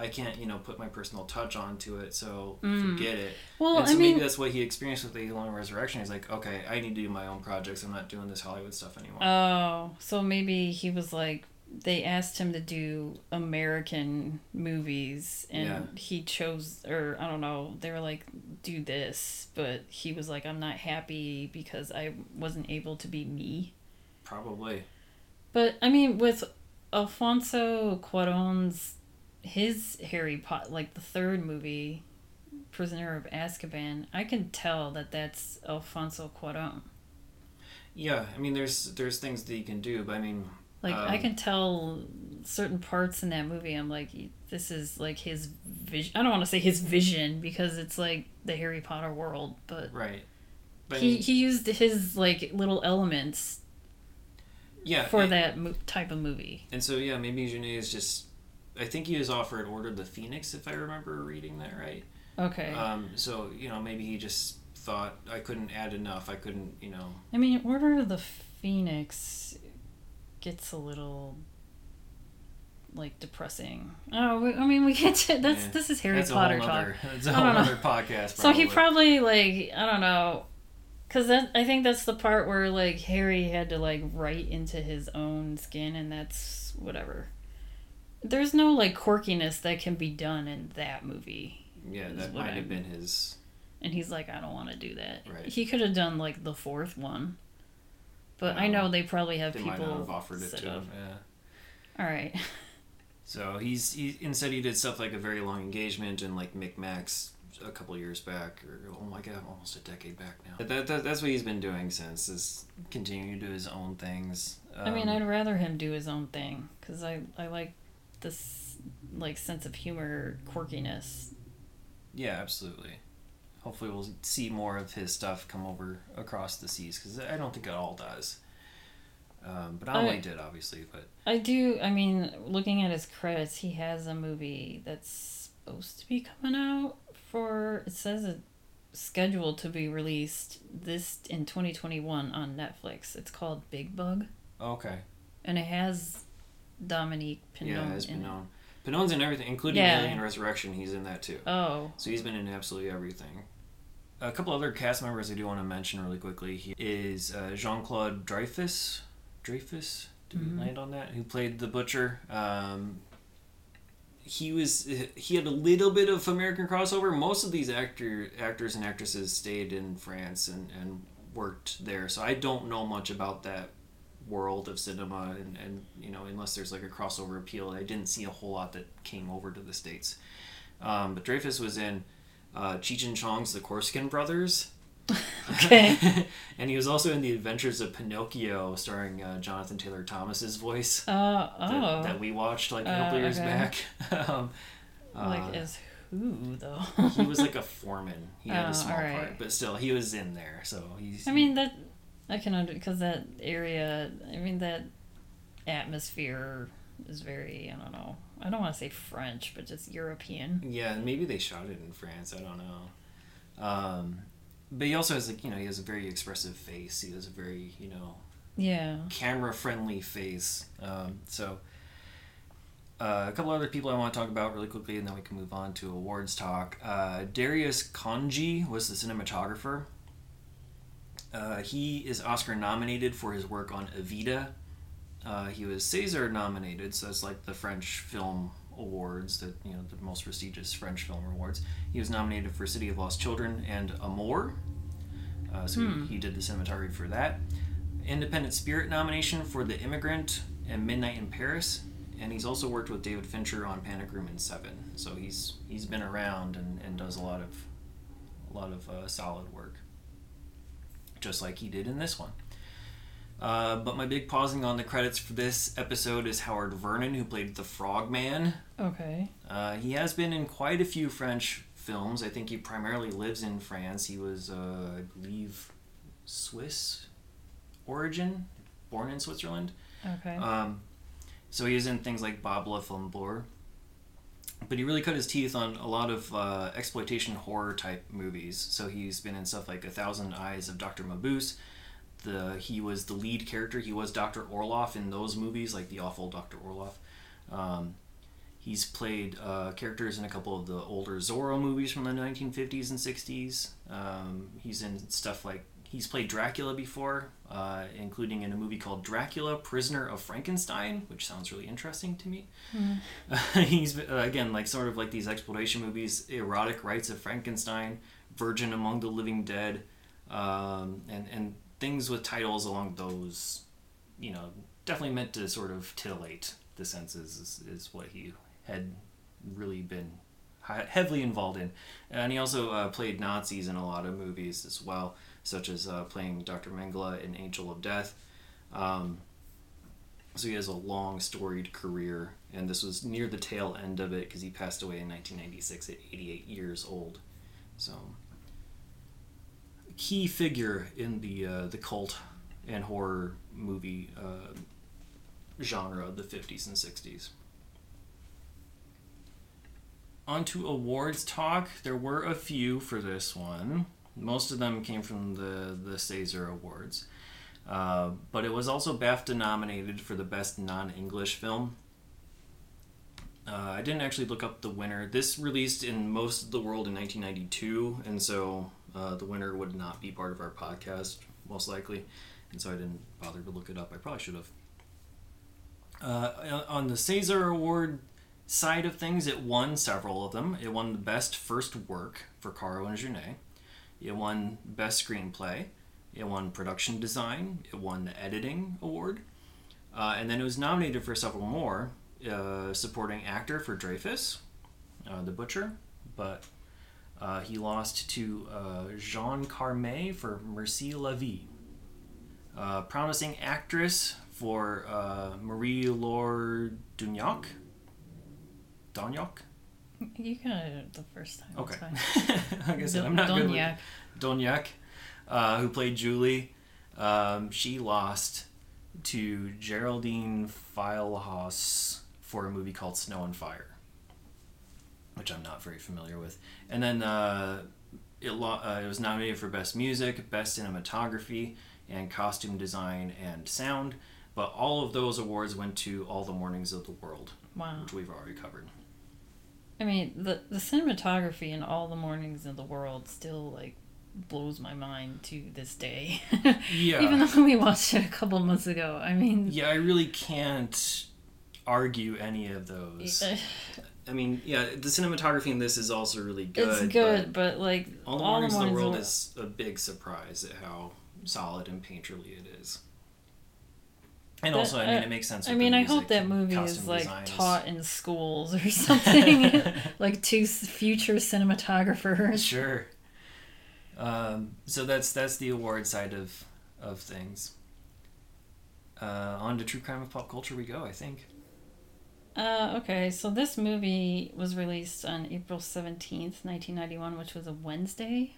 I can't, you know, put my personal touch onto it. So Mm. forget it. well and so i mean maybe that's what he experienced with the Alien Resurrection. He's like, okay, I need to do my own projects. I'm not doing this Hollywood stuff anymore. Oh, so maybe he was like they asked him to do American movies and Yeah. he chose or I don't know, they were like do this, but he was like I'm not happy because I wasn't able to be me. Probably. But I mean with Alfonso Cuarón's his Harry Potter like the third movie Prisoner of Azkaban, I can tell that that's Alfonso Cuarón. Yeah, I mean, there's there's things that he can do, but I mean, Like I Um, can tell certain parts in that movie. I'm like, this is like his vision. I don't want to say his vision because it's like the Harry Potter world, but Right. But I he mean, he used his like little elements yeah, for and, that mo- type of movie. and so yeah, maybe Jeunet is just. I think he was offered Order of the Phoenix, if I remember reading that right. Okay. Um, so you know, maybe he just thought I couldn't add enough. I couldn't, you know. I mean, Order of the Phoenix gets a little like depressing. Oh, we, I mean, we get to that's Yeah. this is Harry that's Potter talk. (laughs) That's a whole other podcast. So he probably. probably like I don't know, cause that I think that's the part where like Harry had to like write into his own skin, and that's whatever. There's no like quirkiness that can be done in that movie, Yeah, that might have I'm- been his. and he's like, I don't want to do that. Right. He could have done like the fourth one, but I know they probably have They might people have offered it to him. Yeah. All right. (laughs) So he's he instead he did stuff like a very long engagement and like Micmacs a couple years back or oh my god almost a decade back now. But that, that that's what he's been doing since is continuing to do his own things. I mean, Um, I'd rather him do his own thing because I I like this like sense of humor quirkiness. yeah, absolutely. Hopefully, we'll see more of his stuff come over across the seas because I don't think it all does. Um, but I- Amelie did, obviously. But I do. I mean, looking at his credits, he has a movie that's supposed to be coming out for. It says it's scheduled to be released this in 2021 on Netflix. It's called Big Bug, okay, and it has Dominique Pinon. yeah, it has in been it. known. Pinon's in everything, including Yeah. Alien Resurrection. He's in that too. Oh, So he's been in absolutely everything. A couple other cast members I do want to mention really quickly he is uh, Jean Claude Dreyfus. Dreyfus, did Mhm. we land on that? Who played the butcher? Um, he was he had a little bit of American crossover. Most of these actor actors and actresses stayed in France and, and worked there. So I don't know much about that world of cinema and, and you know unless there's like a crossover appeal. I didn't see a whole lot that came over to the states. Um, but Dreyfus was in uh, Cheech and Chong's The Corsican Brothers. (laughs) Okay. (laughs) and he was also in The Adventures of Pinocchio, starring uh, Jonathan Taylor Thomas's voice uh, that, oh, that we watched like a Uh, couple years okay. back. (laughs) um, like uh, as who though? he was like a foreman. He had Oh, a small alright. part, but still, he was in there. So he's. I mean that I can under because that area. I mean that atmosphere is very. I don't know. I don't want to say French, but just European. Yeah, maybe they shot it in France. I don't know. Um, but he also has like you know he has a very expressive face. He has a very you know Yeah. camera friendly face. Um, so, uh, a couple other people I want to talk about really quickly, and then we can move on to awards talk. Uh, Darius Khondji was the cinematographer. Uh, he is Oscar nominated for his work on Evita. Uh, he was César nominated, so that's like the French film awards, that you know the most prestigious French film awards. He was nominated for City of Lost Children and Amour. Uh, so Hmm. he, he did the cinematography for that. Independent Spirit nomination for The Immigrant and Midnight in Paris, and he's also worked with David Fincher on Panic Room and Seven. So he's he's been around and, and does a lot of a lot of uh, solid work, just like he did in this one. Uh, but my big pausing on the credits for this episode is Howard Vernon, who played the Frogman. Okay. Uh, he has been in quite a few French films. I think he primarily lives in France. He was, uh, I believe, Swiss origin, born in Switzerland. Okay. Um, so he is in things like Bob Le Flambeur. But he really cut his teeth on a lot of uh, exploitation horror type movies. So he's been in stuff like A Thousand Eyes of Dr. Mabuse. The he was the lead character. He was Dr. Orloff in those movies, like the awful Dr. Orloff. Um, he's played uh, characters in a couple of the older Zorro movies from the 1950s and 60s. Um, he's in stuff like he's played Dracula before, uh, including in a movie called Dracula: Prisoner of Frankenstein, which sounds really interesting to me. (laughs) he's uh, again like sort of like these exploitation movies, erotic rites of Frankenstein, Virgin Among the Living Dead, um, and and things with titles along those, you know, definitely meant to sort of titillate the senses is, is what he had really been heavily involved in, and he also uh, played Nazis in a lot of movies as well, such as uh, playing Dr. Mengele in Angel of Death. Um, So he has a long, storied career, and this was near the tail end of it because he passed away in 1996 at 88 years old. So, key figure in the uh, the cult and horror movie uh, genre of the 50s and 60s. On to awards talk. There were a few for this one. Most of them came from the the César Awards. Uh, but it was also BAFTA nominated for the Best Non English Film. Uh, I didn't actually look up the winner. This released in most of the world in 1992, and so uh, the winner would not be part of our podcast, most likely, and so I didn't bother to look it up. I probably should have. Uh, on the César Award side of things, it won several of them. It won the Best First Work for Caro and Jeunet. It won Best Screenplay. It won production design. It won the editing award. Uh, and then it was nominated for several more. Uh, supporting actor for Dreyfus, uh, the butcher, but uh, he lost to uh, Jean Carmet for Merci la Vie. Uh, promising actress for Marie-Laure Dugnac. Dognac? You got it the first time. Okay. (laughs) like I said, I'm not Dognac. good with uh, who played Julie, um, she lost to Geraldine Filehouse for a movie called Snow and Fire, which I'm not very familiar with. And then uh, it, lo- uh, it was nominated for Best Music, Best Cinematography, and Costume Design and Sound. But all of those awards went to All the Mornings of the World, wow. which we've already covered. I mean, the the cinematography in All the Mornings of the World still like blows my mind to this day. (laughs) yeah. Even though we watched it a couple months ago. I mean Yeah, I really can't argue any of those. I mean, yeah, the cinematography in this is also really good. It's good, but, but like All the Mornings of the World is a big surprise at how solid and painterly it is. And also, I mean, uh, it makes sense. I mean, I hope that movie is like taught in schools or (laughs) something, (laughs) like to future cinematographers. Sure. Um, so that's that's the award side of of things. Uh, on to true crime of pop culture we go. I think. Uh, okay, so this movie was released on April 17th, 1991, which was a Wednesday.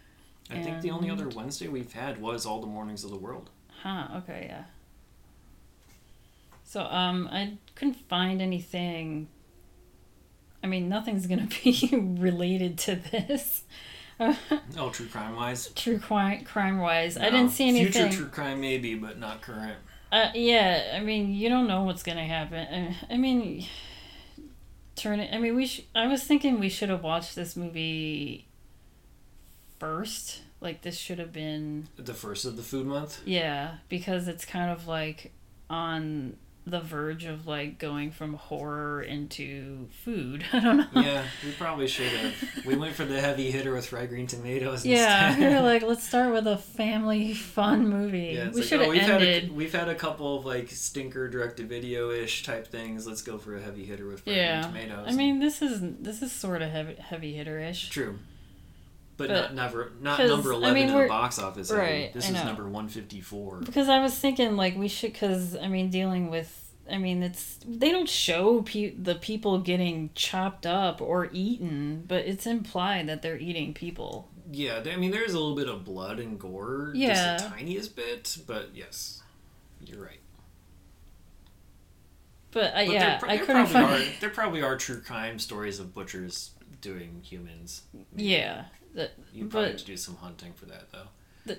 I and... think the only other Wednesday we've had was All the Mornings of the World. Huh, okay, yeah. So, um, I couldn't find anything. I mean, nothing's gonna (laughs) be related to this. (laughs) oh, true crime wise. True crime crime wise, no, I didn't see anything. Future true crime maybe, but not current. Uh, yeah, I mean, you don't know what's gonna happen. Uh, I mean, turn it. I mean, we. Sh- I was thinking we should have watched this movie first. Like this should have been the first of the food month. Yeah, because it's kind of like on the verge of like going from horror into food. (laughs) I don't know. Yeah, we probably should have. We went for the heavy hitter with fried green tomatoes. Yeah, (laughs) we were like, let's start with a family fun movie. Yeah, we like, should oh, have oh, we've ended. Had a, we've had a couple of like stinker direct to video ish type things. Let's go for a heavy hitter with fried yeah. green tomatoes. I mean, this is this is sort of heavy heavy hitter ish. True. But, but, not never not number 11 I mean, in the box office right, this is number 154 because i was thinking like we should because i mean dealing with I mean, it's they don't show pe- the people getting chopped up or eaten, but it's implied that they're eating people. Yeah, I mean, there's a little bit of blood and gore, yeah. just the tiniest bit, but yes, you're right. But, uh, but yeah, there, I couldn't find. Are, there probably are true crime stories of butchers doing humans. Yeah, that, you probably but, have to do some hunting for that, though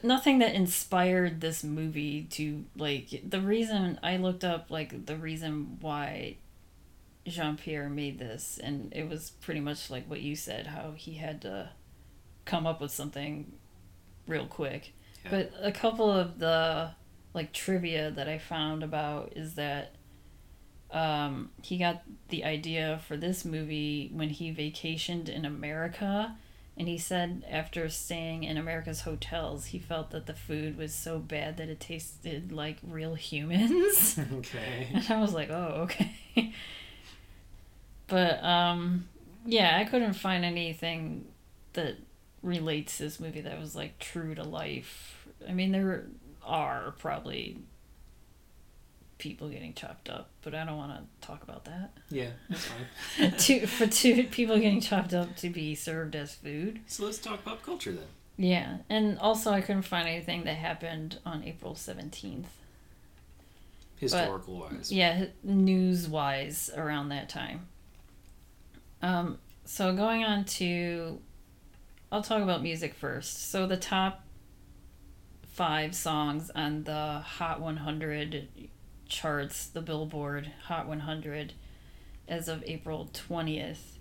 nothing that inspired this movie to like the reason I looked up like the reason why Jean Pierre made this and it was pretty much like what you said how he had to come up with something real quick. Yeah. But a couple of the like trivia that I found about is that um, he got the idea for this movie when he vacationed in America and he said after staying in America's hotels, he felt that the food was so bad that it tasted like real humans. (laughs) (laughs) okay. And I was like, oh, okay. but um, yeah, I couldn't find anything that relates this movie that was like true to life. I mean, there are probably people getting chopped up, but I don't want to talk about that. Yeah, that's fine. (laughs) to, for two people getting chopped up to be served as food. so let's talk pop culture then. Yeah, and also I couldn't find anything that happened on April 17th. Historical wise. Yeah, news wise around that time. Um, so going on to, I'll talk about music first. So the top five songs on the Hot 100 charts, the Billboard Hot 100, as of April 20th,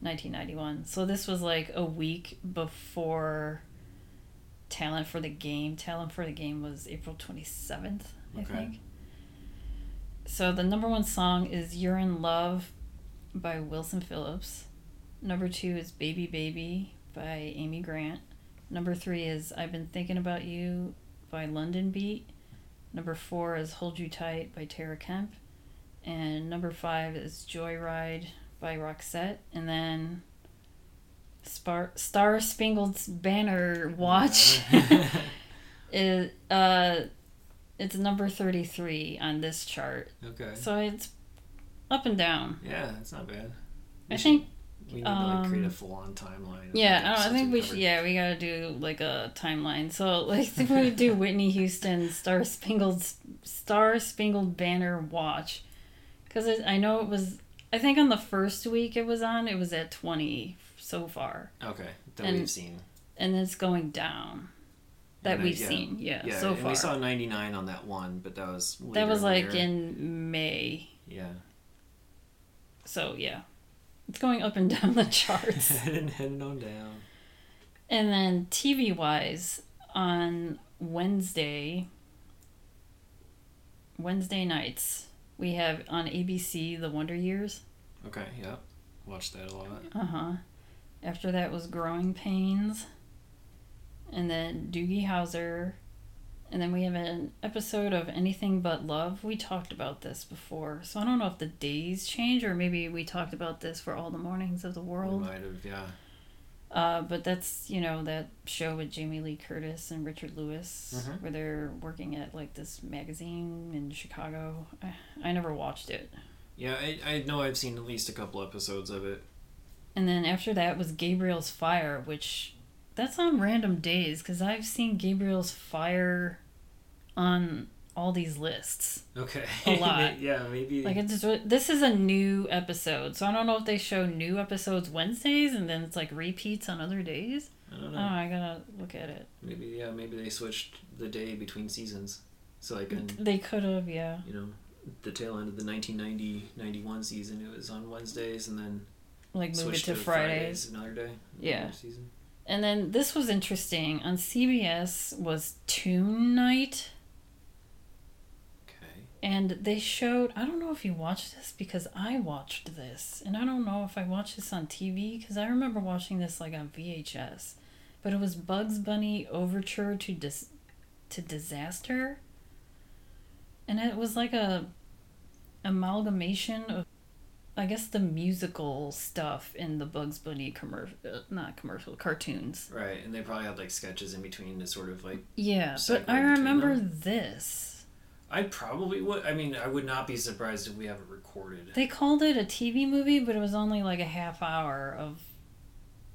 1991. So this was like a week before Talent for the Game. Talent for the Game was April 27th, I Okay. think. So the number one song is You're in Love by Wilson Phillips. Number two is Baby Baby by Amy Grant. Number three is I've Been Thinking About You by London Beat. Number four is Hold You Tight by Tara Kemp. And number five is Joyride by Roxette. And then Spar- Star Spangled Banner Watch (laughs) is uh it's number 33 on this chart. okay. So it's up and down. Yeah, it's not bad. I should- think we need to like create a um, full on timeline. yeah, I, I think we should yeah, we got to do like a timeline. So like (laughs) we do (laughs) Whitney Houston Star Spangled Star Spangled Banner Watch cuz I know it was I think on the first week it was on, it was at 20 so far. Okay, that and- we've seen. And it's going down. That I- we've yeah. seen. Yeah, Yeah, so and far. we saw 99 on that one, but that was that later was like in May. yeah, So yeah. It's going up and (laughs) down the charts. (laughs) heading heading on down. And then TV wise, on Wednesday, Wednesday nights, we have on ABC The Wonder Years. Okay, yeah, watched that a lot. Uh huh. After that was Growing Pains. And then Doogie Howser. And then we have an episode of Anything But Love. We talked about this before. So I don't know if the days change or maybe we talked about this for all the mornings of the We world. might have, yeah. Uh, but that's you know that show with Jamie Lee Curtis and Richard Lewis Mhm. where they're working at like this magazine in Chicago. I, I never watched it. Yeah, I, I know I've seen at least a couple episodes of it. And then after that was Gabriel's Fire, which that's on random days because I've seen Gabriel's Fire on all these lists. Okay. A (laughs) lot. yeah, maybe. Like it's just, this is a new episode, so I don't know if they show new episodes Wednesdays and then it's like repeats on other days. I don't know. Oh. I gotta look at it. Maybe yeah, maybe they switched the day between seasons. So like in They could have, yeah. you know the tail end of the 1990-91 season, it was on Wednesdays, and then Like move it switched to, Fridays. another day. Yeah. another Season. And then this was interesting. On CBS was Toon Night. And they showed. I don't know if you watched this because I watched this, and I don't know if I watched this on TV because I remember watching this like on VHS. But it was Bugs Bunny Overture to dis- to Disaster, and it was like a amalgamation of. I guess the musical stuff in the Bugs Bunny commercial, uh, not commercial, cartoons. Right, and they probably had like sketches in between to sort of like. Yeah, but I remember this. I probably would. I mean, I would not be surprised if we have it recorded. They called it a TV movie, but it was only like a half hour of,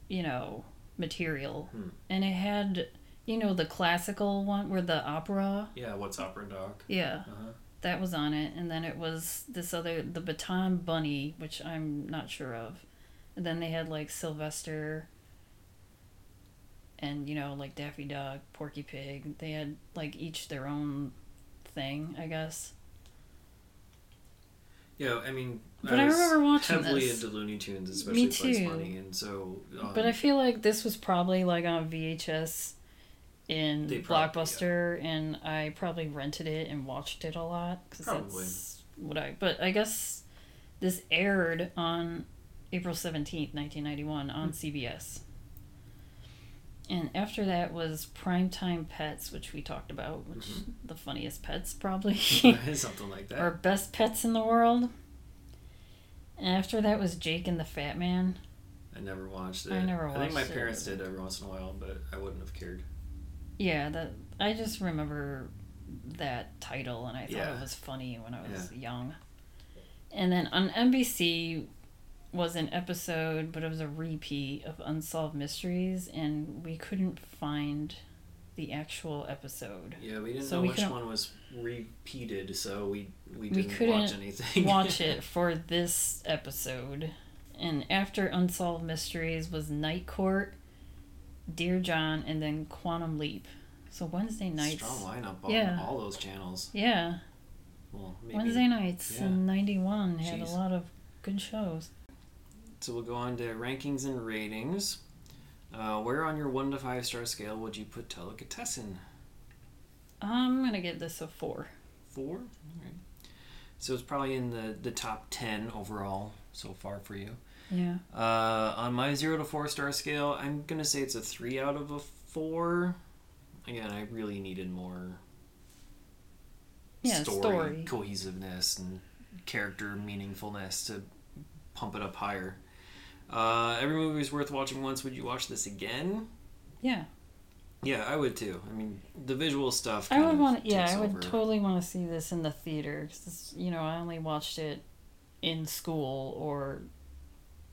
you know, material. Hmm. And it had, you know, the classical one where the opera. Yeah, what's opera doc? Yeah, Uh-huh. that was on it. And then it was this other, the Baton Bunny, which I'm not sure of. And then they had like Sylvester and, you know, like Daffy Duck, Porky Pig. They had like each their own thing, I guess. Yeah, I mean, But I was remember watching heavily this. into Looney Tunes, especially Bugs too. Bunny, and so. Um, But I feel like this was probably like on VHS in Blockbuster, and I probably rented it and watched it a lot because that's what I. But I guess this aired on April seventeenth, nineteen ninety one, on CBS. And after that was Primetime Pets, which we talked about, which Mhm. the funniest pets probably. (laughs) (laughs) something like that. or best pets in the world. And after that was Jake and the Fat Man. I never watched it. I never watched I think my it. parents did every once in a while, but I wouldn't have cared. Yeah, that I just remember that title, and I thought Yeah. it was funny when I was Yeah. young. And then on NBC was an episode, but it was a repeat of Unsolved Mysteries, and we couldn't find the actual episode. Yeah, we didn't So know we which one was repeated, so we we We didn't couldn't watch anything. Watch (laughs) it for this episode. And after Unsolved Mysteries was Night Court, Dear John, and then Quantum Leap. So Wednesday nights. Strong lineup on Yeah. all those channels. Yeah, Well, maybe. Wednesday nights yeah. in 91 had Jeez. a lot of good shows. So we'll go on to rankings and ratings. Uh, where on your one to five star scale would you put Delicatessen? I'm going to give this a 4. Four. All right. So it's probably in the the top ten overall so far for you. Yeah. Uh, on my zero to four star scale, I'm gonna say it's a three out of a four. Again, I really needed more Yeah, story, story. cohesiveness and character meaningfulness to pump it up higher. Uh, every movie is worth watching once. Would you watch this again? Yeah. Yeah, I would too. I mean, the visual stuff. I would want yeah, I would over. totally want to see this in the theater cuz you know, I only watched it in school or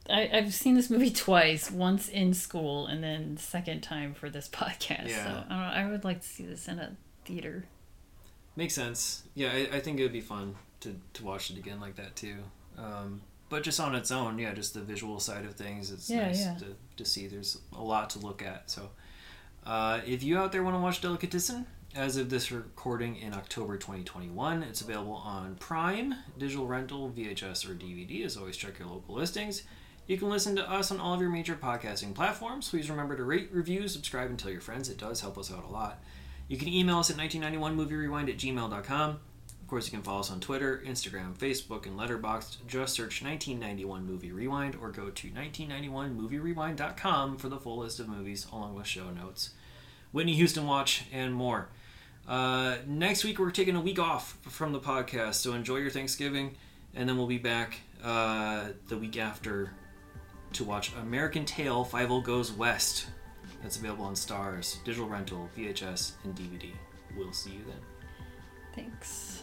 I, I've seen this movie twice, once in school and then second time for this (laughs) podcast. Yeah. So I, know, I would like to see this in a theater. Makes sense. Yeah, I, I think it would be fun to, to watch it again like that too. Um, but just on its own, yeah, just the visual side of things, it's Yeah, nice yeah. To, to see. There's a lot to look at. So, uh, if you out there want to watch Delicatessen, as of this recording in October 2021, it's available on Prime, digital rental, VHS, or DVD. As always, check your local listings. You can listen to us on all of your major podcasting platforms. Please remember to rate, review, subscribe, and tell your friends. It does help us out a lot. You can email us at 1991movierewind at gmail.com. Of course, you can follow us on Twitter, Instagram, Facebook, and Letterboxd. Just search 1991 Movie Rewind or go to 1991movierewind.com for the full list of movies along with show notes, Whitney Houston Watch, and more. Uh, next week, we're taking a week off from the podcast, so enjoy your Thanksgiving, and then we'll be back uh, the week after to watch American Tail Fievel Goes West. That's available on Starz, digital rental, VHS, and DVD. We'll see you then. Thanks.